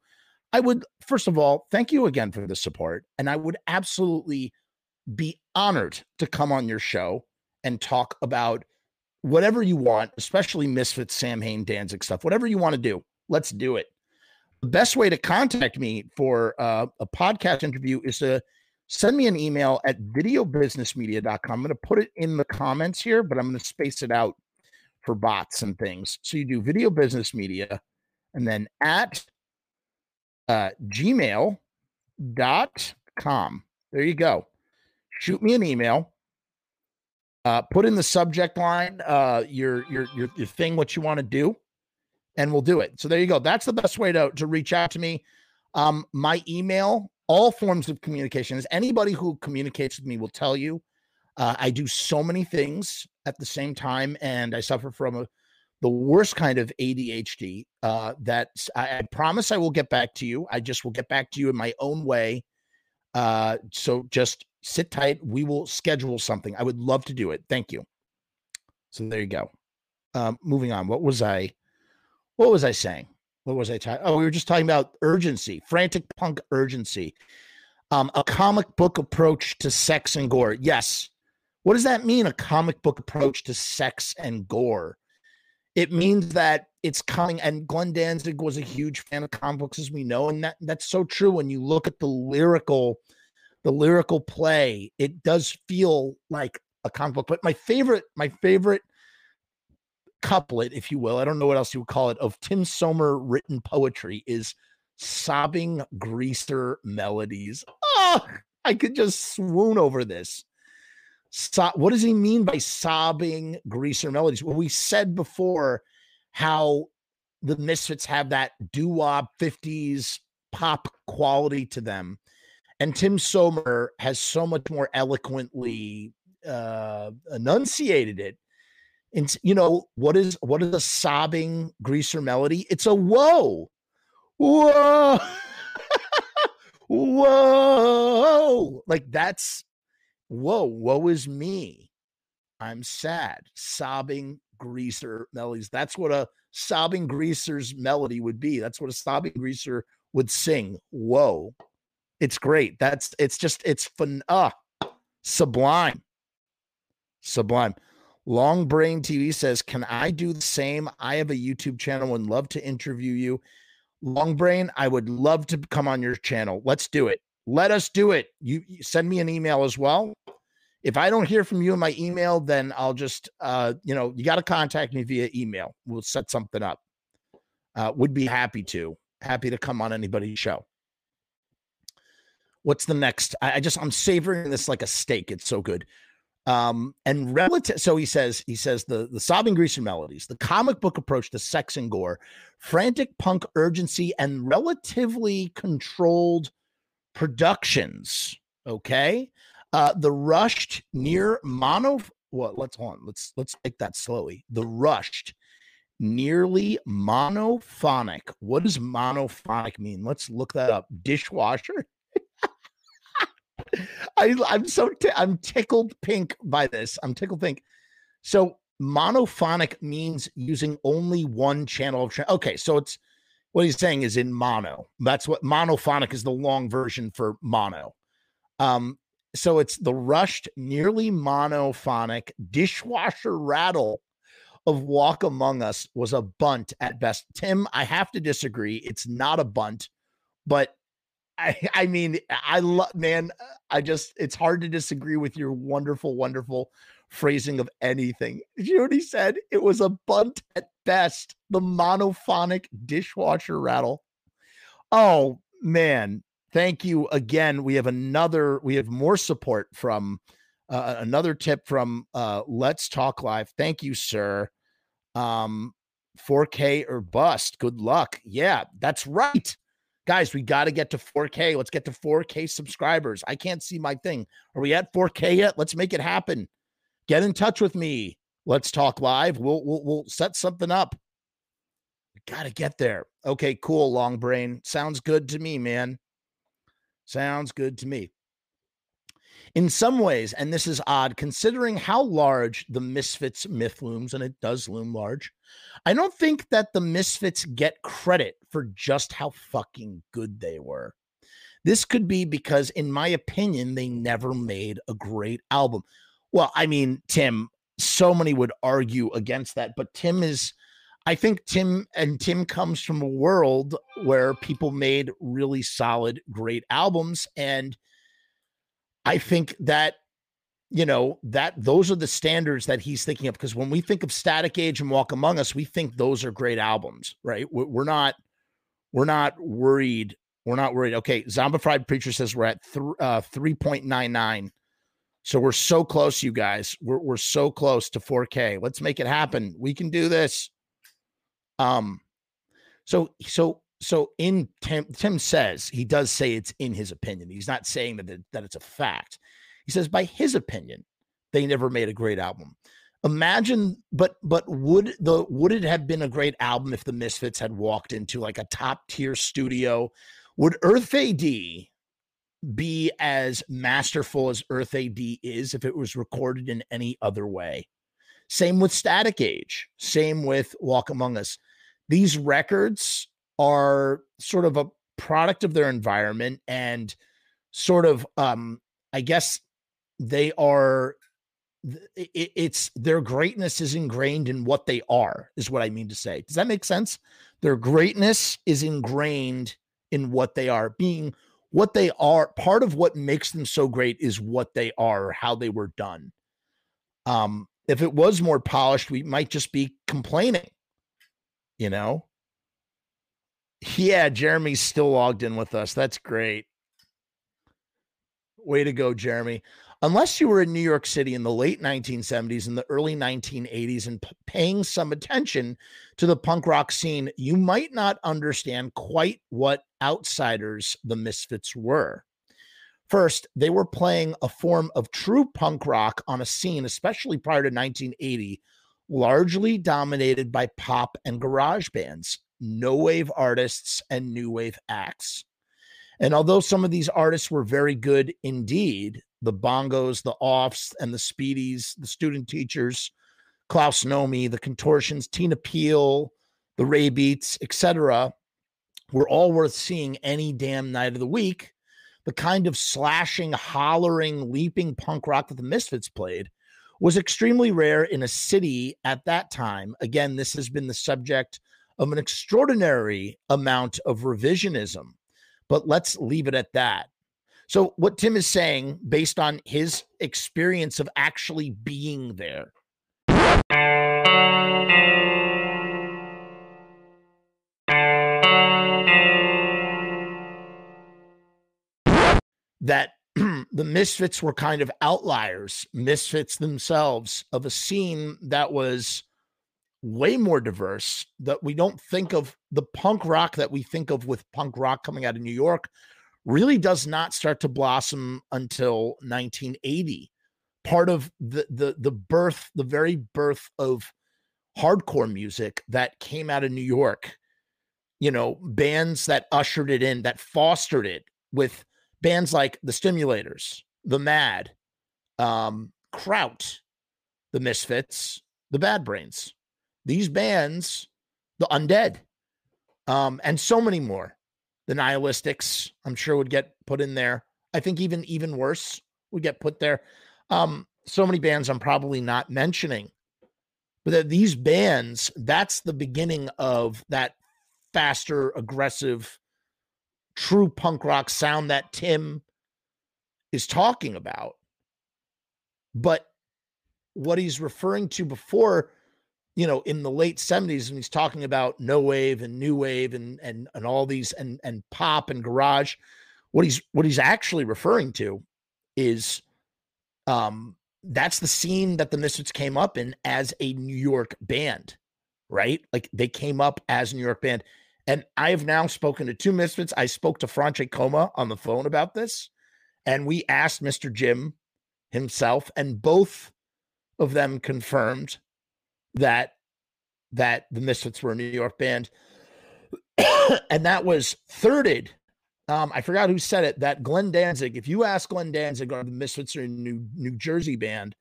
I would, first of all, thank you again for the support. And I would absolutely be honored to come on your show and talk about whatever you want, especially Misfits, Samhain, Danzig stuff, whatever you want to do. Let's do it. The best way to contact me for uh, a podcast interview is to send me an email at videobusinessmedia.com. I'm going to put it in the comments here, but I'm going to space it out for bots and things. So you do video business media and then at uh, gmail.com. There you go. Shoot me an email. Uh, put in the subject line uh, your, your your your thing, what you want to do, and we'll do it. So there you go. That's the best way to to reach out to me. Um, my email all forms of communication. As anybody who communicates with me will tell you, uh, I do so many things at the same time, and I suffer from a, the worst kind of ADHD. Uh, that I, I, promise I will get back to you. I just will get back to you in my own way. Uh, so just sit tight. We will schedule something. I would love to do it. Thank you. So there you go. Um, moving on. What was I? What was I saying? what was I talking? Oh, we were just talking about urgency, frantic punk urgency, um, a comic book approach to sex and gore. Yes. What does that mean? A comic book approach to sex and gore. It means that it's coming, and Glenn Danzig was a huge fan of comic books, as we know, and that that's so true. When you look at the lyrical, the lyrical play, it does feel like a comic book. But my favorite, my favorite couplet, if you will, I don't know what else you would call it, of Tim Sommer written poetry is sobbing greaser melodies. Oh, I could just swoon over this. So, what does he mean by sobbing greaser melodies? Well, we said before how the Misfits have that doo wop 50s pop quality to them. And Tim Sommer has so much more eloquently uh, enunciated it and you know what is what is a sobbing greaser melody? It's a whoa, whoa, whoa. Like that's whoa, woe is me. I'm sad. Sobbing greaser melodies. That's what a sobbing greaser's melody would be. That's what a sobbing greaser would sing. Whoa. It's great. That's it's just it's fun uh sublime. Sublime. Long Brain TV says, Can I do the same? I have a YouTube channel and love to interview you. Long Brain, I would love to come on your channel. Let's do it. Let us do it. You, send me an email as well. If I don't hear from you in my email, then I'll just, uh, you know, you got to contact me via email. We'll set something up. Uh, would be happy to, happy to come on anybody's show. What's the next? I, I just, I'm savoring this like a steak. It's so good. Um, and relative, so he says, he says the the sobbing Grecian melodies, the comic book approach to sex and gore, frantic punk urgency, and relatively controlled productions. Okay, uh, the rushed near mono. Well, let's on. Let's let's take that slowly. The rushed, nearly monophonic. What does monophonic mean? Let's look that up. Dishwasher. I, I'm so t- I'm tickled pink by this. I'm tickled pink. So monophonic means using only one channel of. Tra- okay, so it's what he's saying is in mono. That's what monophonic is. The long version for mono. Um, so it's the rushed, nearly monophonic dishwasher rattle of Walk Among Us was a bunt at best. Tim, I have to disagree. It's not a bunt, but I, I mean, I love, man, I just, it's hard to disagree with your wonderful, wonderful phrasing of anything. You know what he said? It was a bunt at best, the monophonic dishwasher rattle. Oh, man. Thank you again. We have another, we have more support from uh, another tip from uh, Let's Talk Live. Thank you, sir. Um, 4K or bust. Good luck. Yeah, that's right guys, we got to get to 4K. Let's get to 4K subscribers. I can't see my thing. Are we at 4K yet? Let's make it happen. Get in touch with me. Let's talk live. We'll we'll, we'll set something up. We got to get there. Okay, cool, long brain. Sounds good to me, man. Sounds good to me. In some ways, and this is odd considering how large the Misfits myth looms, and it does loom large, I don't think that the Misfits get credit for just how fucking good they were. This could be because, in my opinion, they never made a great album. Well, I mean, Tim, so many would argue against that, but Tim is, I think Tim and Tim comes from a world where people made really solid, great albums. And I think that you know that those are the standards that he's thinking of because when we think of static age and walk among us we think those are great albums right? We're not we're not worried we're not worried. Okay zombified preacher says we're at th- uh, 3.99 so we're so close you guys. We're, we're so close to 4k let's make it happen. We can do this. Um so so so in Tim, Tim says he does say it's in his opinion. He's not saying that that it's a fact. He says by his opinion, they never made a great album. Imagine, but but would the would it have been a great album if the Misfits had walked into like a top tier studio? Would Earth AD be as masterful as Earth AD is if it was recorded in any other way? Same with Static Age. Same with Walk Among Us. These records are sort of a product of their environment and sort of um i guess they are it, it's their greatness is ingrained in what they are is what i mean to say. Does that make sense? Their greatness is ingrained in what they are being what they are part of what makes them so great is what they are how they were done. Um if it was more polished we might just be complaining you know yeah, Jeremy's still logged in with us. That's great. Way to go, Jeremy. Unless you were in New York City in the late 1970s and the early 1980s and p- paying some attention to the punk rock scene, you might not understand quite what outsiders the Misfits were. First, they were playing a form of true punk rock on a scene, especially prior to 1980, largely dominated by pop and garage bands no wave artists and new wave acts. And although some of these artists were very good indeed, the bongos, the offs, and the speedies, the student teachers, Klaus Nomi, the contortions, Tina Peel, the Raybeats, etc., were all worth seeing any damn night of the week. The kind of slashing, hollering, leaping punk rock that the Misfits played was extremely rare in a city at that time. Again, this has been the subject of an extraordinary amount of revisionism. But let's leave it at that. So, what Tim is saying, based on his experience of actually being there, that the Misfits were kind of outliers, misfits themselves of a scene that was way more diverse that we don't think of the punk rock that we think of with punk rock coming out of New York really does not start to blossom until 1980 part of the the the birth the very birth of hardcore music that came out of New York. You know bands that ushered it in that fostered it with bands like the Stimulators the Mad um Kraut the Misfits the Bad Brains these bands the Undead um and so many more. The nihilistics i'm sure would get put in there. I think even even worse would get put there. Um so many bands i'm probably not mentioning but that these bands that's the beginning of that faster aggressive true punk rock sound that tim is talking about. But what he's referring to before you know, in the late 70s, and he's talking about no wave and new wave and and and all these and and pop and garage. What he's what he's actually referring to is um that's the scene that the Misfits came up in as a New York band, right? Like they came up as a New York band. And I have now spoken to two Misfits. I spoke to Franche Coma on the phone about this, and we asked Mr. Jim himself, and both of them confirmed that that the Misfits were a New York band, and that was thirded. Um, I forgot who said it. That Glenn Danzig. If you ask Glenn Danzig, are the Misfits are a New New Jersey band?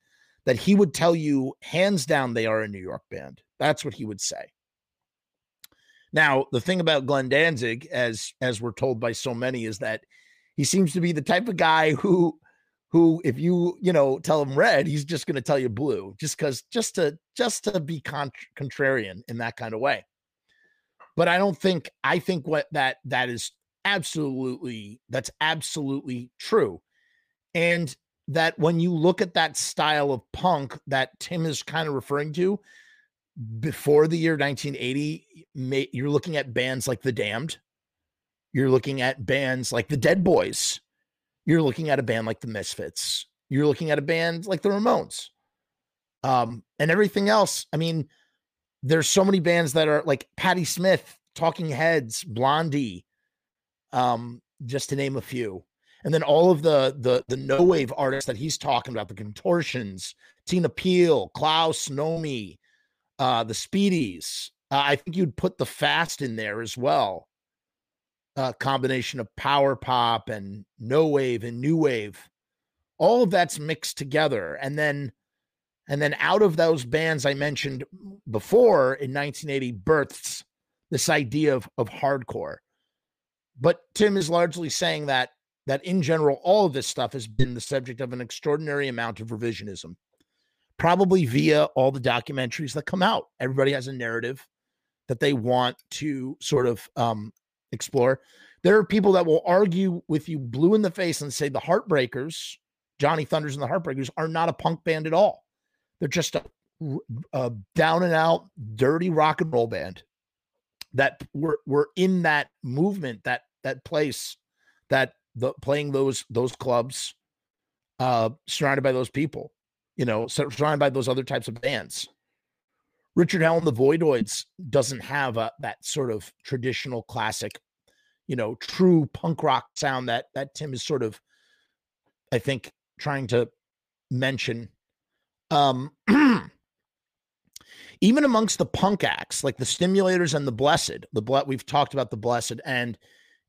That he would tell you hands down they are a New York band. That's what he would say. Now, the thing about Glenn Danzig, as as we're told by so many, is that he seems to be the type of guy who who if you you know tell him red he's just going to tell you blue just because just to just to be con- contrarian in that kind of way. But i don't think i think what that that is absolutely that's absolutely true. And that when you look at that style of punk that tim is kind of referring to before the year 1980 you're looking at bands like the damned. You're looking at bands like the dead boys you're looking at a band like the Misfits. You're looking at a band like the Ramones. Um, and everything else. I mean, there's so many bands that are like Patti Smith, Talking Heads, Blondie, um, just to name a few. And then all of the the the no wave artists that he's talking about, the contortions, Tina Peel, Klaus Nomi, uh, the Speedies. Uh, I think you'd put the fast in there as well uh, combination of power pop and no wave and new wave. All of that's mixed together and then and then out of those bands i mentioned before in 1980 births this idea of, of hardcore. But tim is largely saying that that in general all of this stuff has been the subject of an extraordinary amount of revisionism probably via all the documentaries that come out. Everybody has a narrative that they want to sort of um, explore. There are people that will argue with you blue in the face and say the Heartbreakers, Johnny Thunders and the Heartbreakers, are not a punk band at all. They're just a, a down and out, dirty rock and roll band that were were in that movement, that that place, that the playing those those clubs, uh, surrounded by those people, you know, surrounded by those other types of bands. Richard and the Voidoids doesn't have a, that sort of traditional classic, you know, true punk rock sound that that Tim is sort of, I think, trying to mention. Um, even amongst the punk acts like the Stimulators and the Blessed, the ble- we've talked about the Blessed, and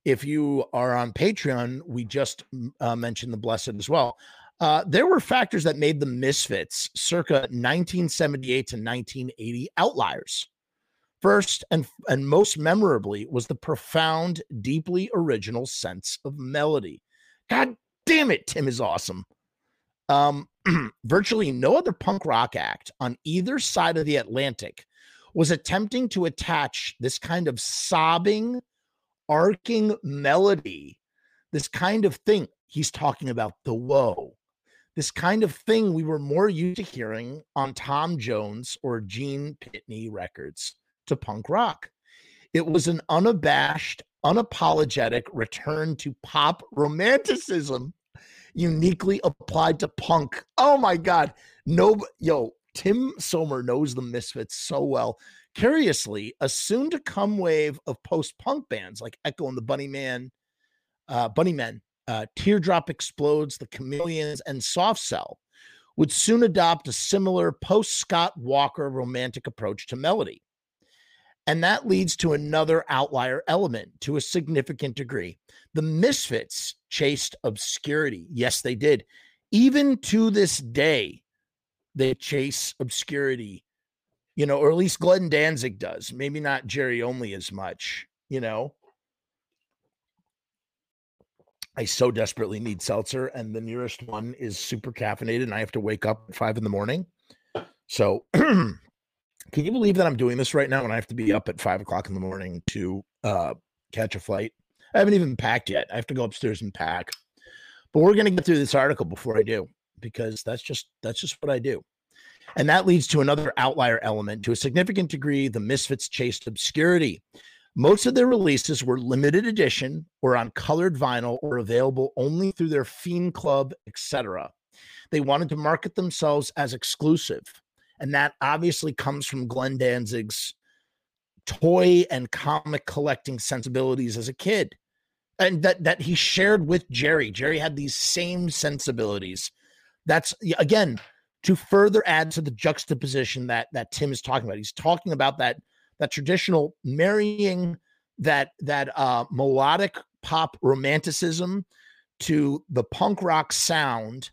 if you are on Patreon, we just uh, mentioned the Blessed as well. Uh, there were factors that made the Misfits circa 1978 to 1980 outliers. First and, and most memorably was the profound, deeply original sense of melody. God damn it, Tim is awesome. Um, virtually no other punk rock act on either side of the Atlantic was attempting to attach this kind of sobbing, arcing melody, this kind of thing. He's talking about the woe, this kind of thing we were more used to hearing on Tom Jones or Gene Pitney records to punk rock. It was an unabashed, unapologetic return to pop romanticism. uniquely applied to punk. Oh my God. No, yo, Tim Sommer knows the Misfits so well. Curiously, a soon to come wave of post punk bands like Echo and the Bunny Man, uh, Bunny Men, uh, Teardrop Explodes, The Chameleons, and Soft Cell would soon adopt a similar post Scott Walker romantic approach to melody. And that leads to another outlier element to a significant degree. The Misfits chased obscurity. Yes, they did. Even to this day, they chase obscurity, you know, or at least Glenn Danzig does. Maybe not Jerry only as much, you know. I so desperately need seltzer, and the nearest one is super caffeinated, and I have to wake up at five in the morning. So, can you believe that I'm doing this right now and I have to be up at five o'clock in the morning to uh, catch a flight? I haven't even packed yet. I have to go upstairs and pack. But we're going to get through this article before I do because that's just that's just what I do. And that leads to another outlier element. To a significant degree, the Misfits chased obscurity. Most of their releases were limited edition or on colored vinyl or available only through their Fiend Club, etc. They wanted to market themselves as exclusive. And that obviously comes from Glenn Danzig's toy and comic collecting sensibilities as a kid. And that that he shared with Jerry. Jerry had these same sensibilities. That's again to further add to the juxtaposition that that Tim is talking about. He's talking about that that traditional marrying that that uh, melodic pop romanticism to the punk rock sound,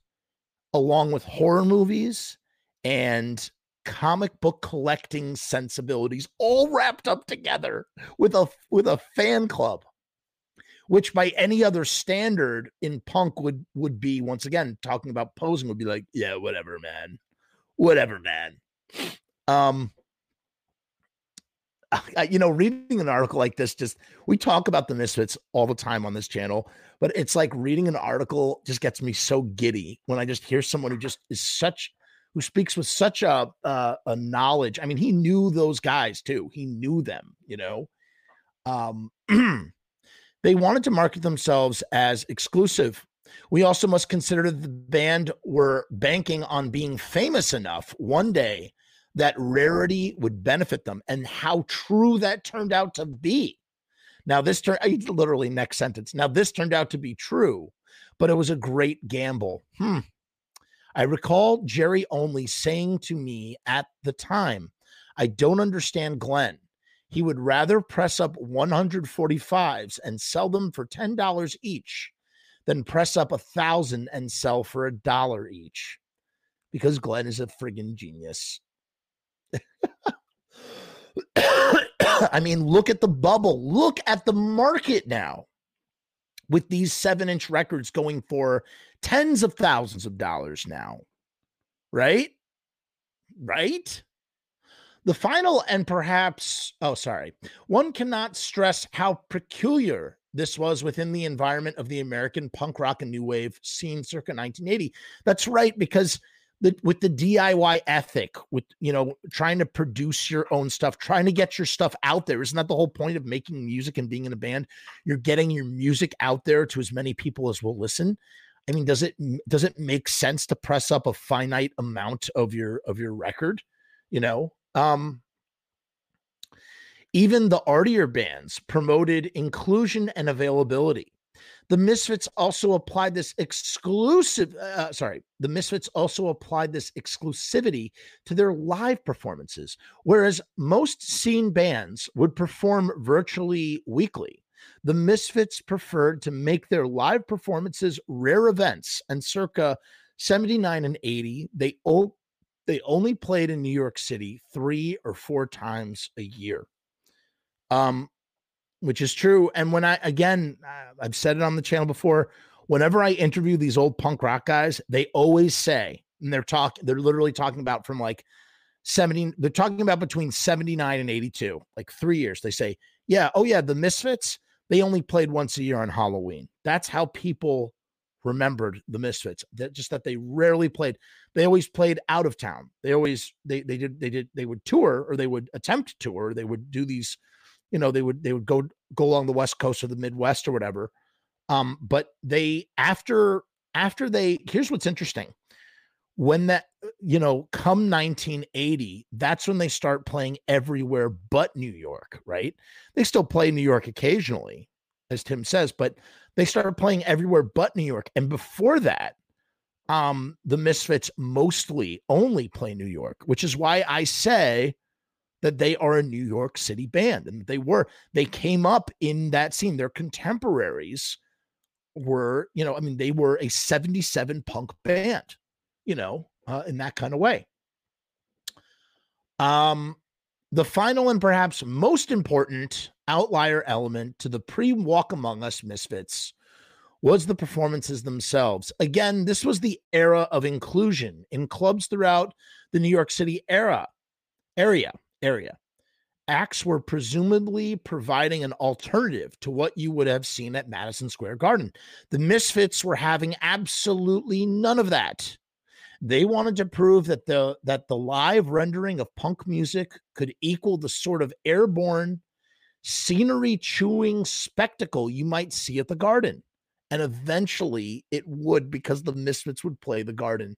along with horror movies and comic book collecting sensibilities, all wrapped up together with a with a fan club, which by any other standard in punk would would be once again talking about posing would be like, yeah, whatever, man, whatever, man. Um, you know, reading an article like this, just we talk about the misfits all the time on this channel, but it's like reading an article just gets me so giddy when I just hear someone who just is such who speaks with such a uh, a knowledge. I mean, he knew those guys too. He knew them, you know. Um, they wanted to market themselves as exclusive. We also must consider the band were banking on being famous enough one day that rarity would benefit them and how true that turned out to be. Now, this turned literally next sentence. Now, this turned out to be true, but it was a great gamble. Hmm. I recall Jerry Only saying to me at the time, I don't understand Glenn. He would rather press up 145s and sell them for $10 each than press up a thousand and sell for a dollar each because Glenn is a friggin' genius. I mean, look at the bubble. Look at the market now with these seven inch records going for tens of thousands of dollars now. Right? Right? The final and perhaps, oh, sorry, one cannot stress how peculiar this was within the environment of the American punk rock and new wave scene circa 1980. That's right, because the, with the DIY ethic, with you know, trying to produce your own stuff, trying to get your stuff out there. Isn't that the whole point of making music and being in a band? You're getting your music out there to as many people as will listen. I mean, does it does it make sense to press up a finite amount of your of your record? You know, um, even the artier bands promoted inclusion and availability. The Misfits also applied this exclusive, uh, sorry, the Misfits also applied this exclusivity to their live performances, whereas most scene bands would perform virtually weekly. The Misfits preferred to make their live performances rare events, and circa 79 and 80, they, o- they only played in New York City three or four times a year. Um, which is true. And when I, again, uh, I've said it on the channel before, whenever I interview these old punk rock guys, they always say, and they're talking, they're literally talking about from like 70, they're talking about between 79 and 82, like three years. They say, yeah, oh yeah, the Misfits, they only played once a year on Halloween. That's how people remembered the Misfits. That just that they rarely played. They always played out of town. They always they they did they did they would tour or they would attempt to tour. They would do these you know they would they would go go along the west coast or the midwest or whatever um but they after after they here's what's interesting. When that you know come 1980 that's when they start playing everywhere but new york right? They still play new york occasionally as tim says but they started playing everywhere but new york and before that um the misfits mostly only play new york which is why i say that they are a new york city band and they were they came up in that scene their contemporaries were you know i mean they were a 77 punk band you know, uh, in that kind of way. Um, the final and perhaps most important outlier element to the pre Walk Among Us Misfits was the performances themselves. Again, this was the era of inclusion in clubs throughout the New York City era area area. Acts were presumably providing an alternative to what you would have seen at Madison Square Garden. The Misfits were having absolutely none of that. They wanted to prove that the that the live rendering of punk music could equal the sort of airborne scenery chewing spectacle you might see at the garden. And eventually it would because the Misfits would play the garden.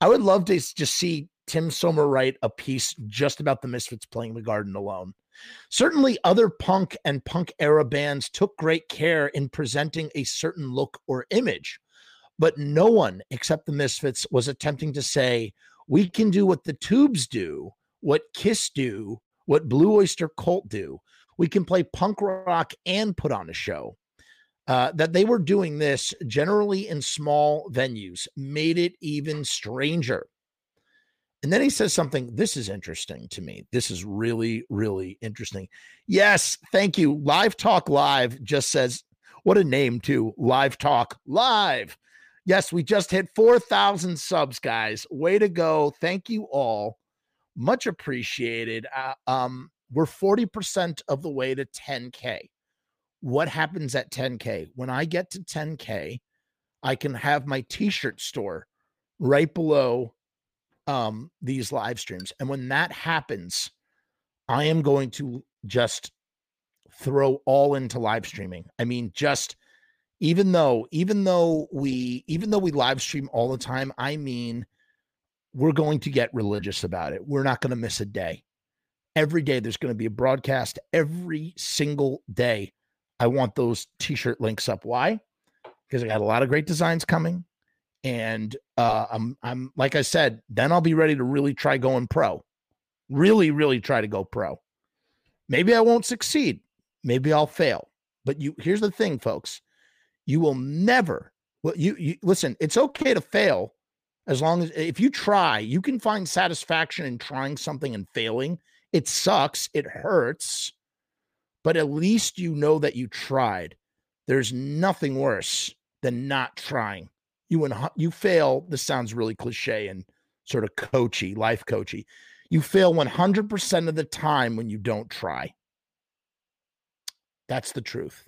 I would love to just see Tim Sommer write a piece just about the Misfits playing the garden alone. Certainly, other punk and punk era bands took great care in presenting a certain look or image. But no one except the Misfits was attempting to say, we can do what the tubes do, what Kiss do, what Blue Oyster Cult do. We can play punk rock and put on a show. Uh, that they were doing this generally in small venues made it even stranger. And then he says something. This is interesting to me. This is really, really interesting. Yes, thank you. Live Talk Live just says, what a name, too. Live Talk Live. Yes, we just hit 4,000 subs, guys. Way to go. Thank you all. Much appreciated. Uh, um, we're 40% of the way to 10K. What happens at 10K? When I get to 10K, I can have my t shirt store right below um, these live streams. And when that happens, I am going to just throw all into live streaming. I mean, just even though even though we even though we live stream all the time i mean we're going to get religious about it. We're not going to miss a day. Every day there's going to be a broadcast every single day. I want those t-shirt links up. Why? Because i got a lot of great designs coming and uh, i'm i'm like i said then i'll be ready to really try going pro. Really really try to go pro. Maybe i won't succeed. Maybe i'll fail. But you here's the thing folks. You will never well you, you listen it's okay to fail as long as if you try you can find satisfaction in trying something and failing. It sucks. It hurts. But at least you know that you tried. There's nothing worse than not trying you when you fail this sounds really cliche and sort of coachy life coachy you fail 100% of the time when you don't try that's the truth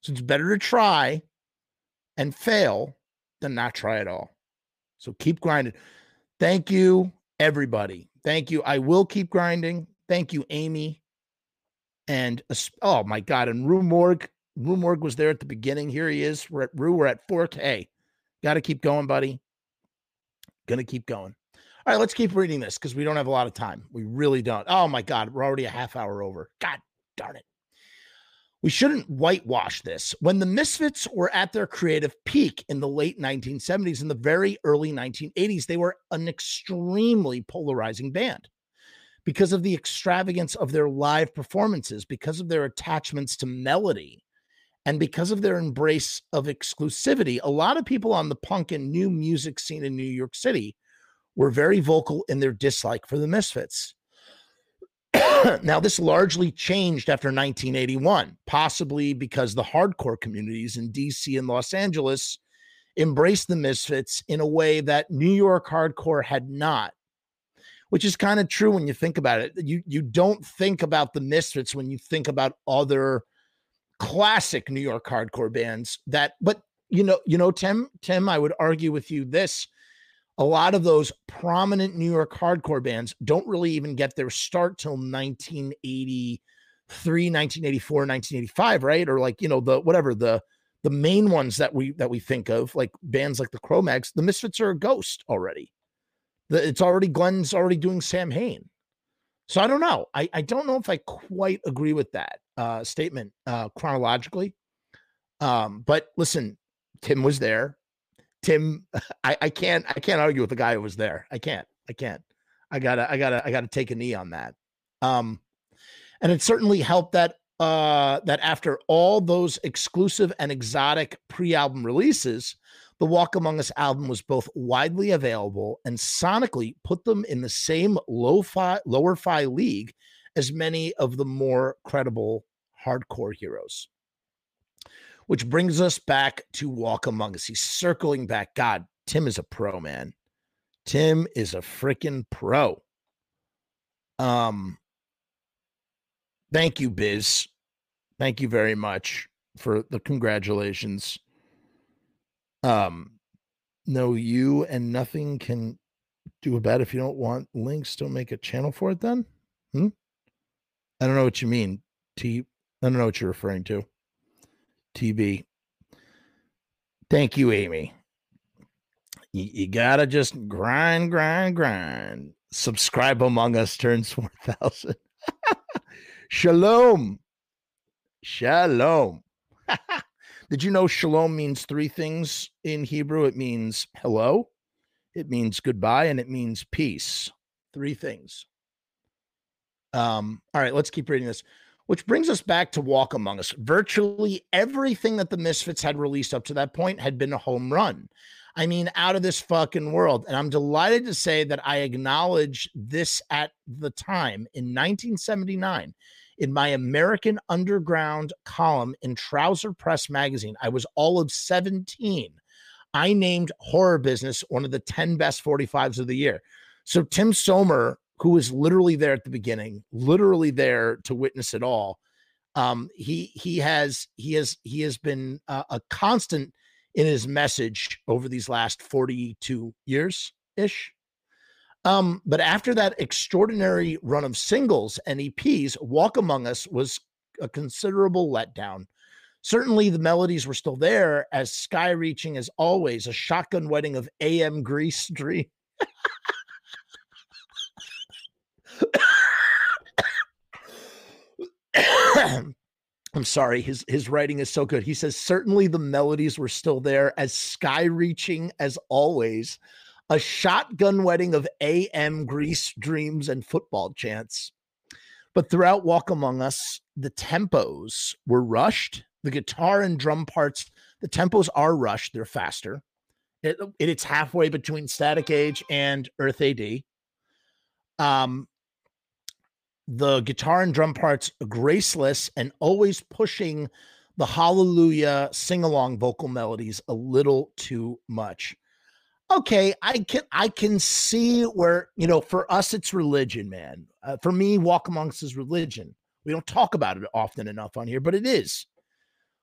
so it's better to try and fail than not try at all. So keep grinding. Thank you, everybody. Thank you. I will keep grinding. Thank you, Amy. And oh my God, and Rue Morgue. Rue Morgue was there at the beginning. Here he is. We're at Rue. We're at 4K. Got to keep going, buddy. Gonna keep going. All right, let's keep reading this because we don't have a lot of time. We really don't. Oh my God, we're already a half hour over. God darn it we shouldn't whitewash this. When the Misfits were at their creative peak in the late 1970s and the very early 1980s, they were an extremely polarizing band because of the extravagance of their live performances, because of their attachments to melody, and because of their embrace of exclusivity. A lot of people on the punk and new music scene in New York City were very vocal in their dislike for the Misfits. now, this largely changed after 1981, possibly because the hardcore communities in DC and Los Angeles embraced the Misfits in a way that New York hardcore had not. Which is kind of true when you think about it. You you don't think about the Misfits when you think about other classic New York hardcore bands that but you know, you know, Tim, Tim, I would argue with you this a lot of those prominent New York hardcore bands don't really even get their start till 1983, 1984, 1985, right? Or like, you know, the whatever the the main ones that we that we think of, like bands like the Cro-Mags, the Misfits are a ghost already. The, it's already Glenn's already doing Samhain. So I don't know. I, I don't know if I quite agree with that uh, statement uh, chronologically. Um, but listen, Tim was there. Tim, I, I can't I can't argue with the guy who was there. I can't. I can't. I gotta I gotta I gotta take a knee on that. Um, and it certainly helped that uh that after all those exclusive and exotic pre-album releases, the Walk Among Us album was both widely available and sonically put them in the same low-fi, lower-fi league as many of the more credible hardcore heroes. Which brings us back to Walk Among Us. He's circling back. God, Tim is a pro, man. Tim is a freaking pro. Um, thank you, Biz. Thank you very much for the congratulations. Um, no, you and nothing can do about it. If you don't want links, don't make a channel for it then. Hmm? I don't know what you mean. T I don't know what you're referring to. TB. Thank you, Amy. You, you gotta just grind, grind, grind. Subscribe among us turns 4,000. Shalom. Shalom. Did you know shalom means three things in Hebrew? It means hello, it means goodbye, and it means peace. Three things. Um, all right, let's keep reading this. Which brings us back to Walk Among Us. Virtually everything that the Misfits had released up to that point had been a home run. I mean, out of this fucking world. And I'm delighted to say that I acknowledge this at the time in 1979 in my American Underground column in Trouser Press magazine. I was all of 17. I named Horror Business one of the 10 best 45s of the year. So Tim Sommer, who was literally there at the beginning, literally there to witness it all, um, he he has he has he has been uh, a constant in his message over these last 42 years ish. Um, but after that extraordinary run of singles and EPs, Walk Among Us was a considerable letdown. Certainly, the melodies were still there, as sky reaching as always, a shotgun wedding of AM Grease Dream. I'm sorry, his his writing is so good. He says certainly the melodies were still there, as sky reaching as always, a shotgun wedding of AM Grease dreams and football chants. But throughout Walk Among Us, the tempos were rushed. The guitar and drum parts, the tempos are rushed. They're faster. It, it's halfway between Static Age and Earth AD. Um, the guitar and drum parts graceless and always pushing the hallelujah sing along vocal melodies a little too much okay i can i can see where you know for us it's religion man. Uh, for me walk amongst is religion. We don't talk about it often enough on here but it is.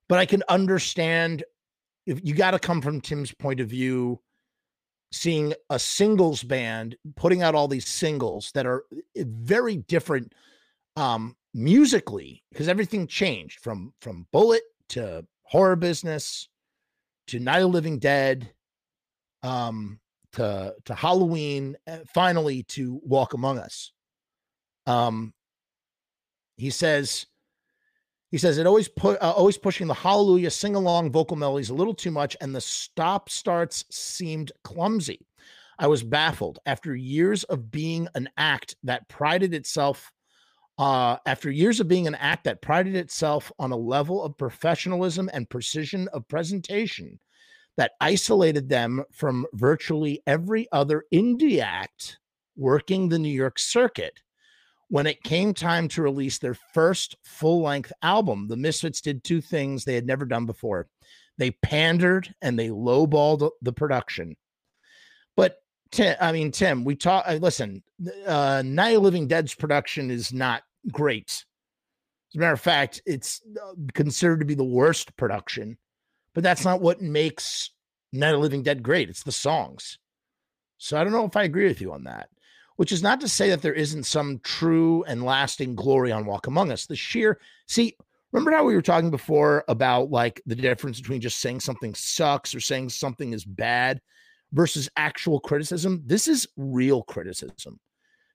But i can understand if you got to come from tim's point of view seeing a singles band putting out all these singles that are eh, very different um musically because everything changed from from bullet to horror business to night of living dead um, to to Halloween, uh, finally to Walk Among Us. Um, he says, he says it always put uh, always pushing the Hallelujah sing along vocal melodies a little too much, and the stop starts seemed clumsy. I was baffled after years of being an act that prided itself. Uh, after years of being an act that prided itself on a level of professionalism and precision of presentation, that isolated them from virtually every other indie act working the New York circuit. When it came time to release their first full length album, the Misfits did two things they had never done before. They pandered and they lowballed the production. But Tim, I mean, Tim, we talk. Uh, listen, uh, Night of Living Dead's production is not great. As a matter of fact, it's uh, considered to be the worst production but that's not what makes Night of Living Dead great. It's the songs. So I don't know if I agree with you on that. Which is not to say that there isn't some true and lasting glory on Walk Among Us. The sheer see, Remember how we were talking before about like the difference between just saying something sucks or saying something is bad versus actual criticism? This is real criticism.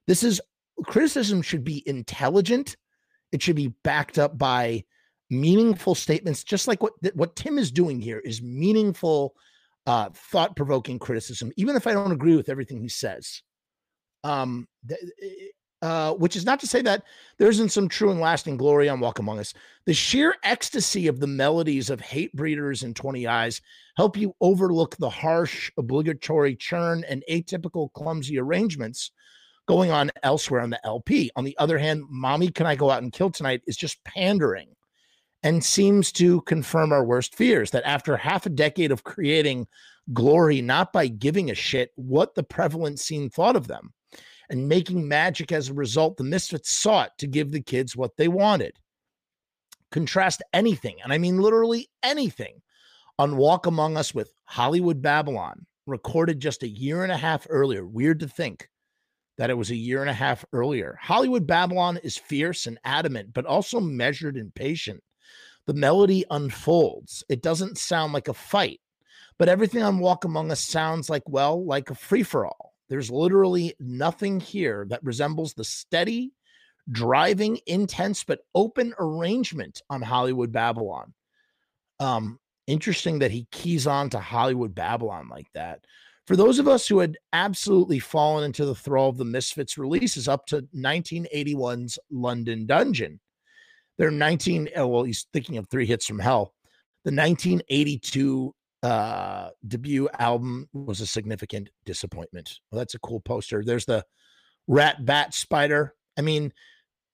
This is criticism should be intelligent. It should be backed up by meaningful statements, just like what what Tim is doing here is meaningful, uh, thought provoking criticism, even if I don't agree with everything he says. Um, uh, which is not to say that there isn't some true and lasting glory on Walk Among Us. The sheer ecstasy of the melodies of Hate Breeders and 20 Eyes help you overlook the harsh, obligatory churn and atypical, clumsy arrangements going on elsewhere on the LP. On the other hand, Mommy Can I Go Out and Kill Tonight is just pandering and seems to confirm our worst fears that after half a decade of creating glory, not by giving a shit what the prevalent scene thought of them and making magic as a result, the Misfits sought to give the kids what they wanted. Contrast anything, and I mean literally anything, on Walk Among Us with Hollywood Babylon, recorded just a year and a half earlier. Weird to think that it was a year and a half earlier. Hollywood Babylon is fierce and adamant, but also measured and patient. The melody unfolds. It doesn't sound like a fight, but everything on Walk Among Us sounds like, well, like a free for all. There's literally nothing here that resembles the steady, driving, intense, but open arrangement on Hollywood Babylon. Um, interesting that he keys on to Hollywood Babylon like that. For those of us who had absolutely fallen into the thrall of the Misfits releases up to 1981's London Dungeon, their 19, oh, well, he's thinking of three hits from hell. The 1982 uh debut album was a significant disappointment. Well, that's a cool poster. There's the rat bat spider. I mean,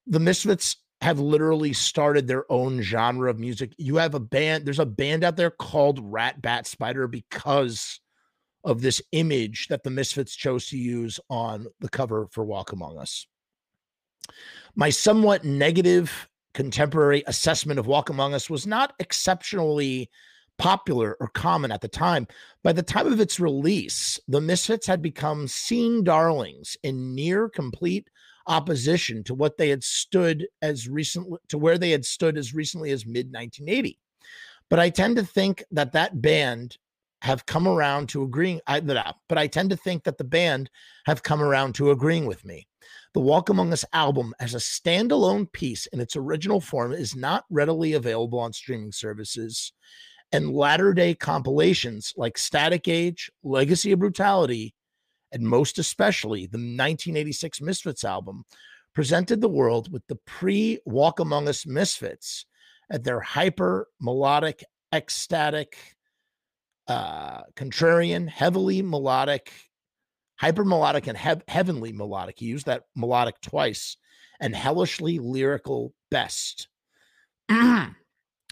the Misfits have literally started their own genre of music. You have a band, there's a band out there called Rat Bat Spider because of this image that the Misfits chose to use on the cover for Walk Among Us. My somewhat negative contemporary assessment of Walk Among Us was not exceptionally popular or common at the time. By the time of its release, the Misfits had become scene darlings in near complete opposition to what they had stood as recently to where they had stood as recently as mid 1980. But I tend to think that that band have come around to agreeing I, but I tend to think that the band have come around to agreeing with me. The Walk Among Us album as a standalone piece in its original form is not readily available on streaming services and latter day compilations like Static Age, Legacy of Brutality, and most especially the 1986 Misfits album presented the world with the pre Walk Among Us Misfits at their hyper melodic, ecstatic, uh, contrarian, heavily melodic, hyper melodic, and he- heavenly melodic. He used that melodic twice, and hellishly lyrical best.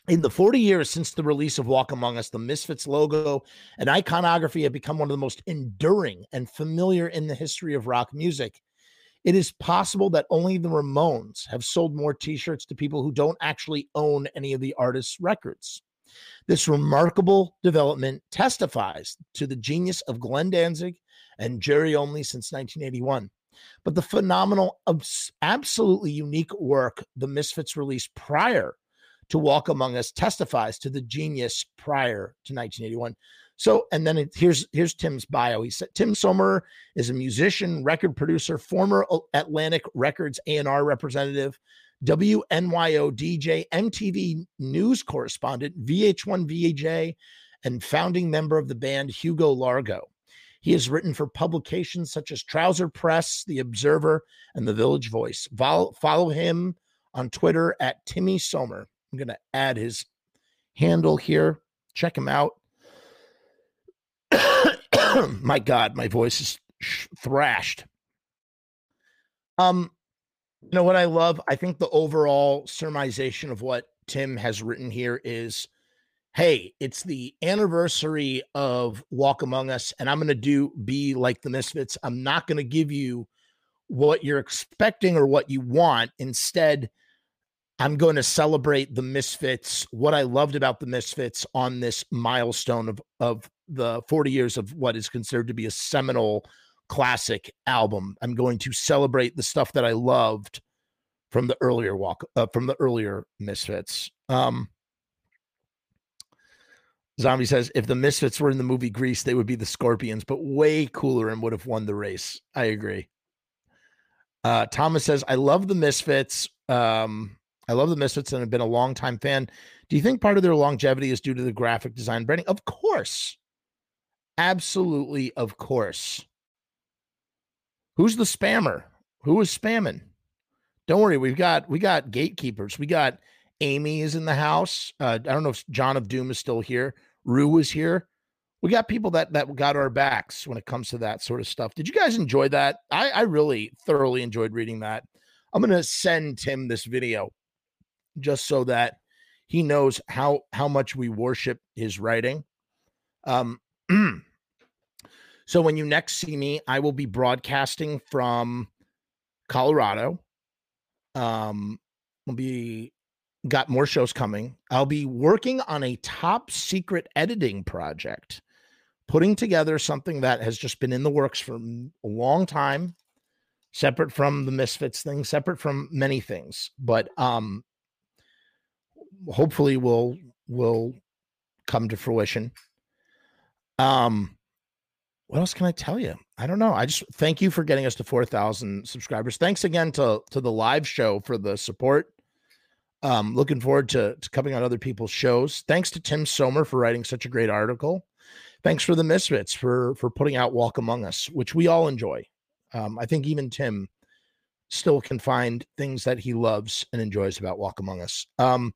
In the 40 years since the release of Walk Among Us, the Misfits logo and iconography have become one of the most enduring and familiar in the history of rock music. It is possible that only the Ramones have sold more t shirts to people who don't actually own any of the artist's records. This remarkable development testifies to the genius of Glenn Danzig and Jerry Only since 1981. But the phenomenal, absolutely unique work the Misfits released prior to walk among us testifies to the genius prior to 1981. So, and then it, here's here's Tim's bio. He said Tim Sommer is a musician, record producer, former Atlantic Records A&R representative, WNYU DJ, MTV news correspondent, VH1 VJ, and founding member of the band Hugo Largo. He has written for publications such as Trouser Press, The Observer, and The Village Voice. Follow, him on Twitter at Timmy Sommer. I'm going to add his handle here. Check him out. my God, my voice is sh- thrashed. Um, you know what I love? I think the overall surmisation of what Tim has written here is hey, it's the anniversary of Walk Among Us, and I'm going to do be like the Misfits. I'm not going to give you what you're expecting or what you want. Instead, I'm going to celebrate the Misfits, what I loved about the Misfits on this milestone of, of the 40 years of what is considered to be a seminal classic album. I'm going to celebrate the stuff that I loved from the earlier walk uh, from the earlier Misfits. Um, Zombie says if the Misfits were in the movie Grease, they would be the Scorpions, but way cooler and would have won the race. I agree. Uh, Thomas says, I love the Misfits. Um, I love the Misfits and have been a long time fan. Do you think part of their longevity is due to the graphic design branding? Of course. Absolutely, of course. Who's the spammer? Who is spamming? Don't worry, we've got we got gatekeepers. We got Amy is in the house. Uh, I don't know if John of Doom is still here. Rue was here. We got people that that got our backs when it comes to that sort of stuff. Did you guys enjoy that? I, I really thoroughly enjoyed reading that. I'm gonna send Tim this video just so that he knows how how much we worship his writing. Um, so when you next see me, I will be broadcasting from Colorado. Um, will be got more shows coming. I'll be working on a top secret editing project, putting together something that has just been in the works for a long time, separate from the Misfits thing, separate from many things. But um, hopefully will will come to fruition. Um what else can I tell you? I don't know. I just thank you for getting us to 4,000 subscribers. Thanks again to to the live show for the support. Um looking forward to, to coming on other people's shows. Thanks to Tim Sommer for writing such a great article. Thanks for the Misfits for for putting out Walk Among Us, which we all enjoy. Um I think even Tim still can find things that he loves and enjoys about Walk Among Us. Um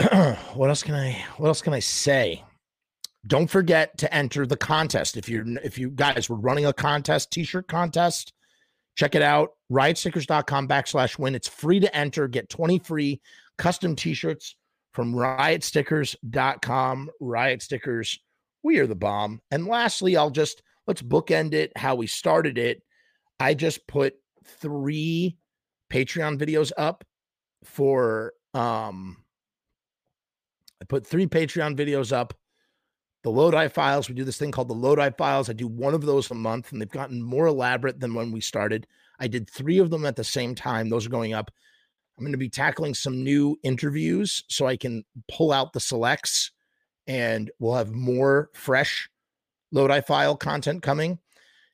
what else can I what else can I say? Don't forget to enter the contest. If you're if you guys were running a contest, t-shirt contest, check it out. Riotstickers.com backslash win. It's free to enter. Get 20 free custom t-shirts from riotstickers.com. Riot stickers, we are the bomb. And lastly, I'll just let's bookend it how we started it. I just put three Patreon videos up for um I put three Patreon videos up. The Lodi files, we do this thing called the Lodi files. I do one of those a month, and they've gotten more elaborate than when we started. I did three of them at the same time. Those are going up. I'm going to be tackling some new interviews so I can pull out the selects and we'll have more fresh Lodi file content coming.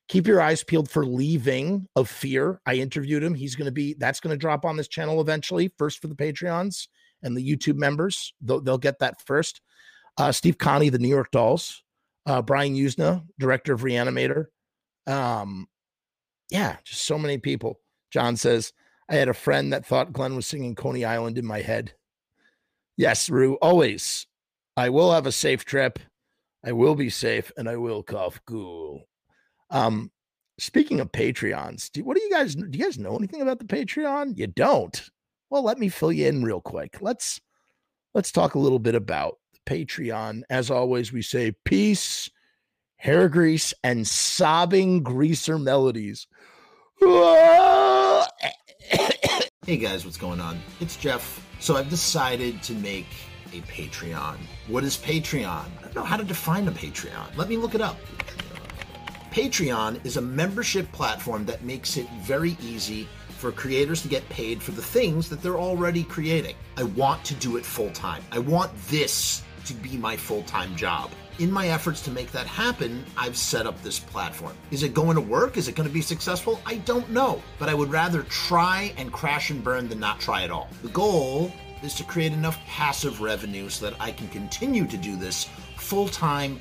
Keep your eyes peeled for Lee Ving of Fear. I interviewed him. He's going to be, that's going to drop on this channel eventually, first for the Patreons and the YouTube members. They'll, they'll get that first. Uh, Steve Conte, the New York Dolls. Uh, Brian Yuzna, director of Reanimator. Um, yeah, just so many people. John says, I had a friend that thought Glenn was singing Coney Island in my head. Yes, Rue, always. I will have a safe trip. I will be safe and I will cough cool. Um, speaking of Patreons, do, what do you guys do? You guys know anything about the Patreon? You don't. Well, let me fill you in real quick. Let's let's talk a little bit about Patreon. As always, we say peace, hair grease, and sobbing greaser melodies. Hey guys, what's going on? It's Jeff. So I've decided to make a Patreon. What is Patreon? I don't know how to define a Patreon. Let me look it up. Patreon is a membership platform that makes it very easy for creators to get paid for the things that they're already creating. I want to do it full time. I want this to be my full time job. In my efforts to make that happen, I've set up this platform. Is it going to work? Is it going to be successful? I don't know, but I would rather try and crash and burn than not try at all. The goal is to create enough passive revenue so that I can continue to do this full time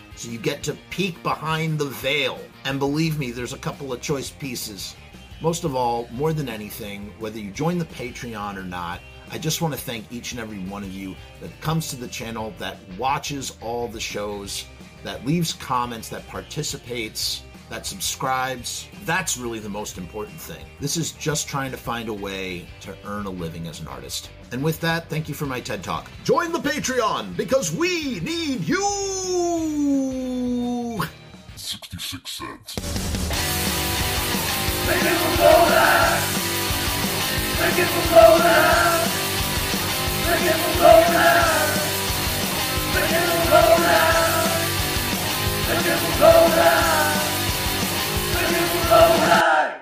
So you get to peek behind the veil. And believe me, there's a couple of choice pieces. Most of all, more than anything, whether you join the Patreon or not, I just want to thank each and every one of you that comes to the channel, that watches all the shows, that leaves comments, that participates, that subscribes. That's really the most important thing. This is just trying to find a way to earn a living as an artist. And with that, thank you for my TED Talk. Join the Patreon because we need you! 66 cents. Make it from Lowland. Make it from Lowland. Make it from Lowland. Make it from Lowland. Make it from Lowland. Hooray!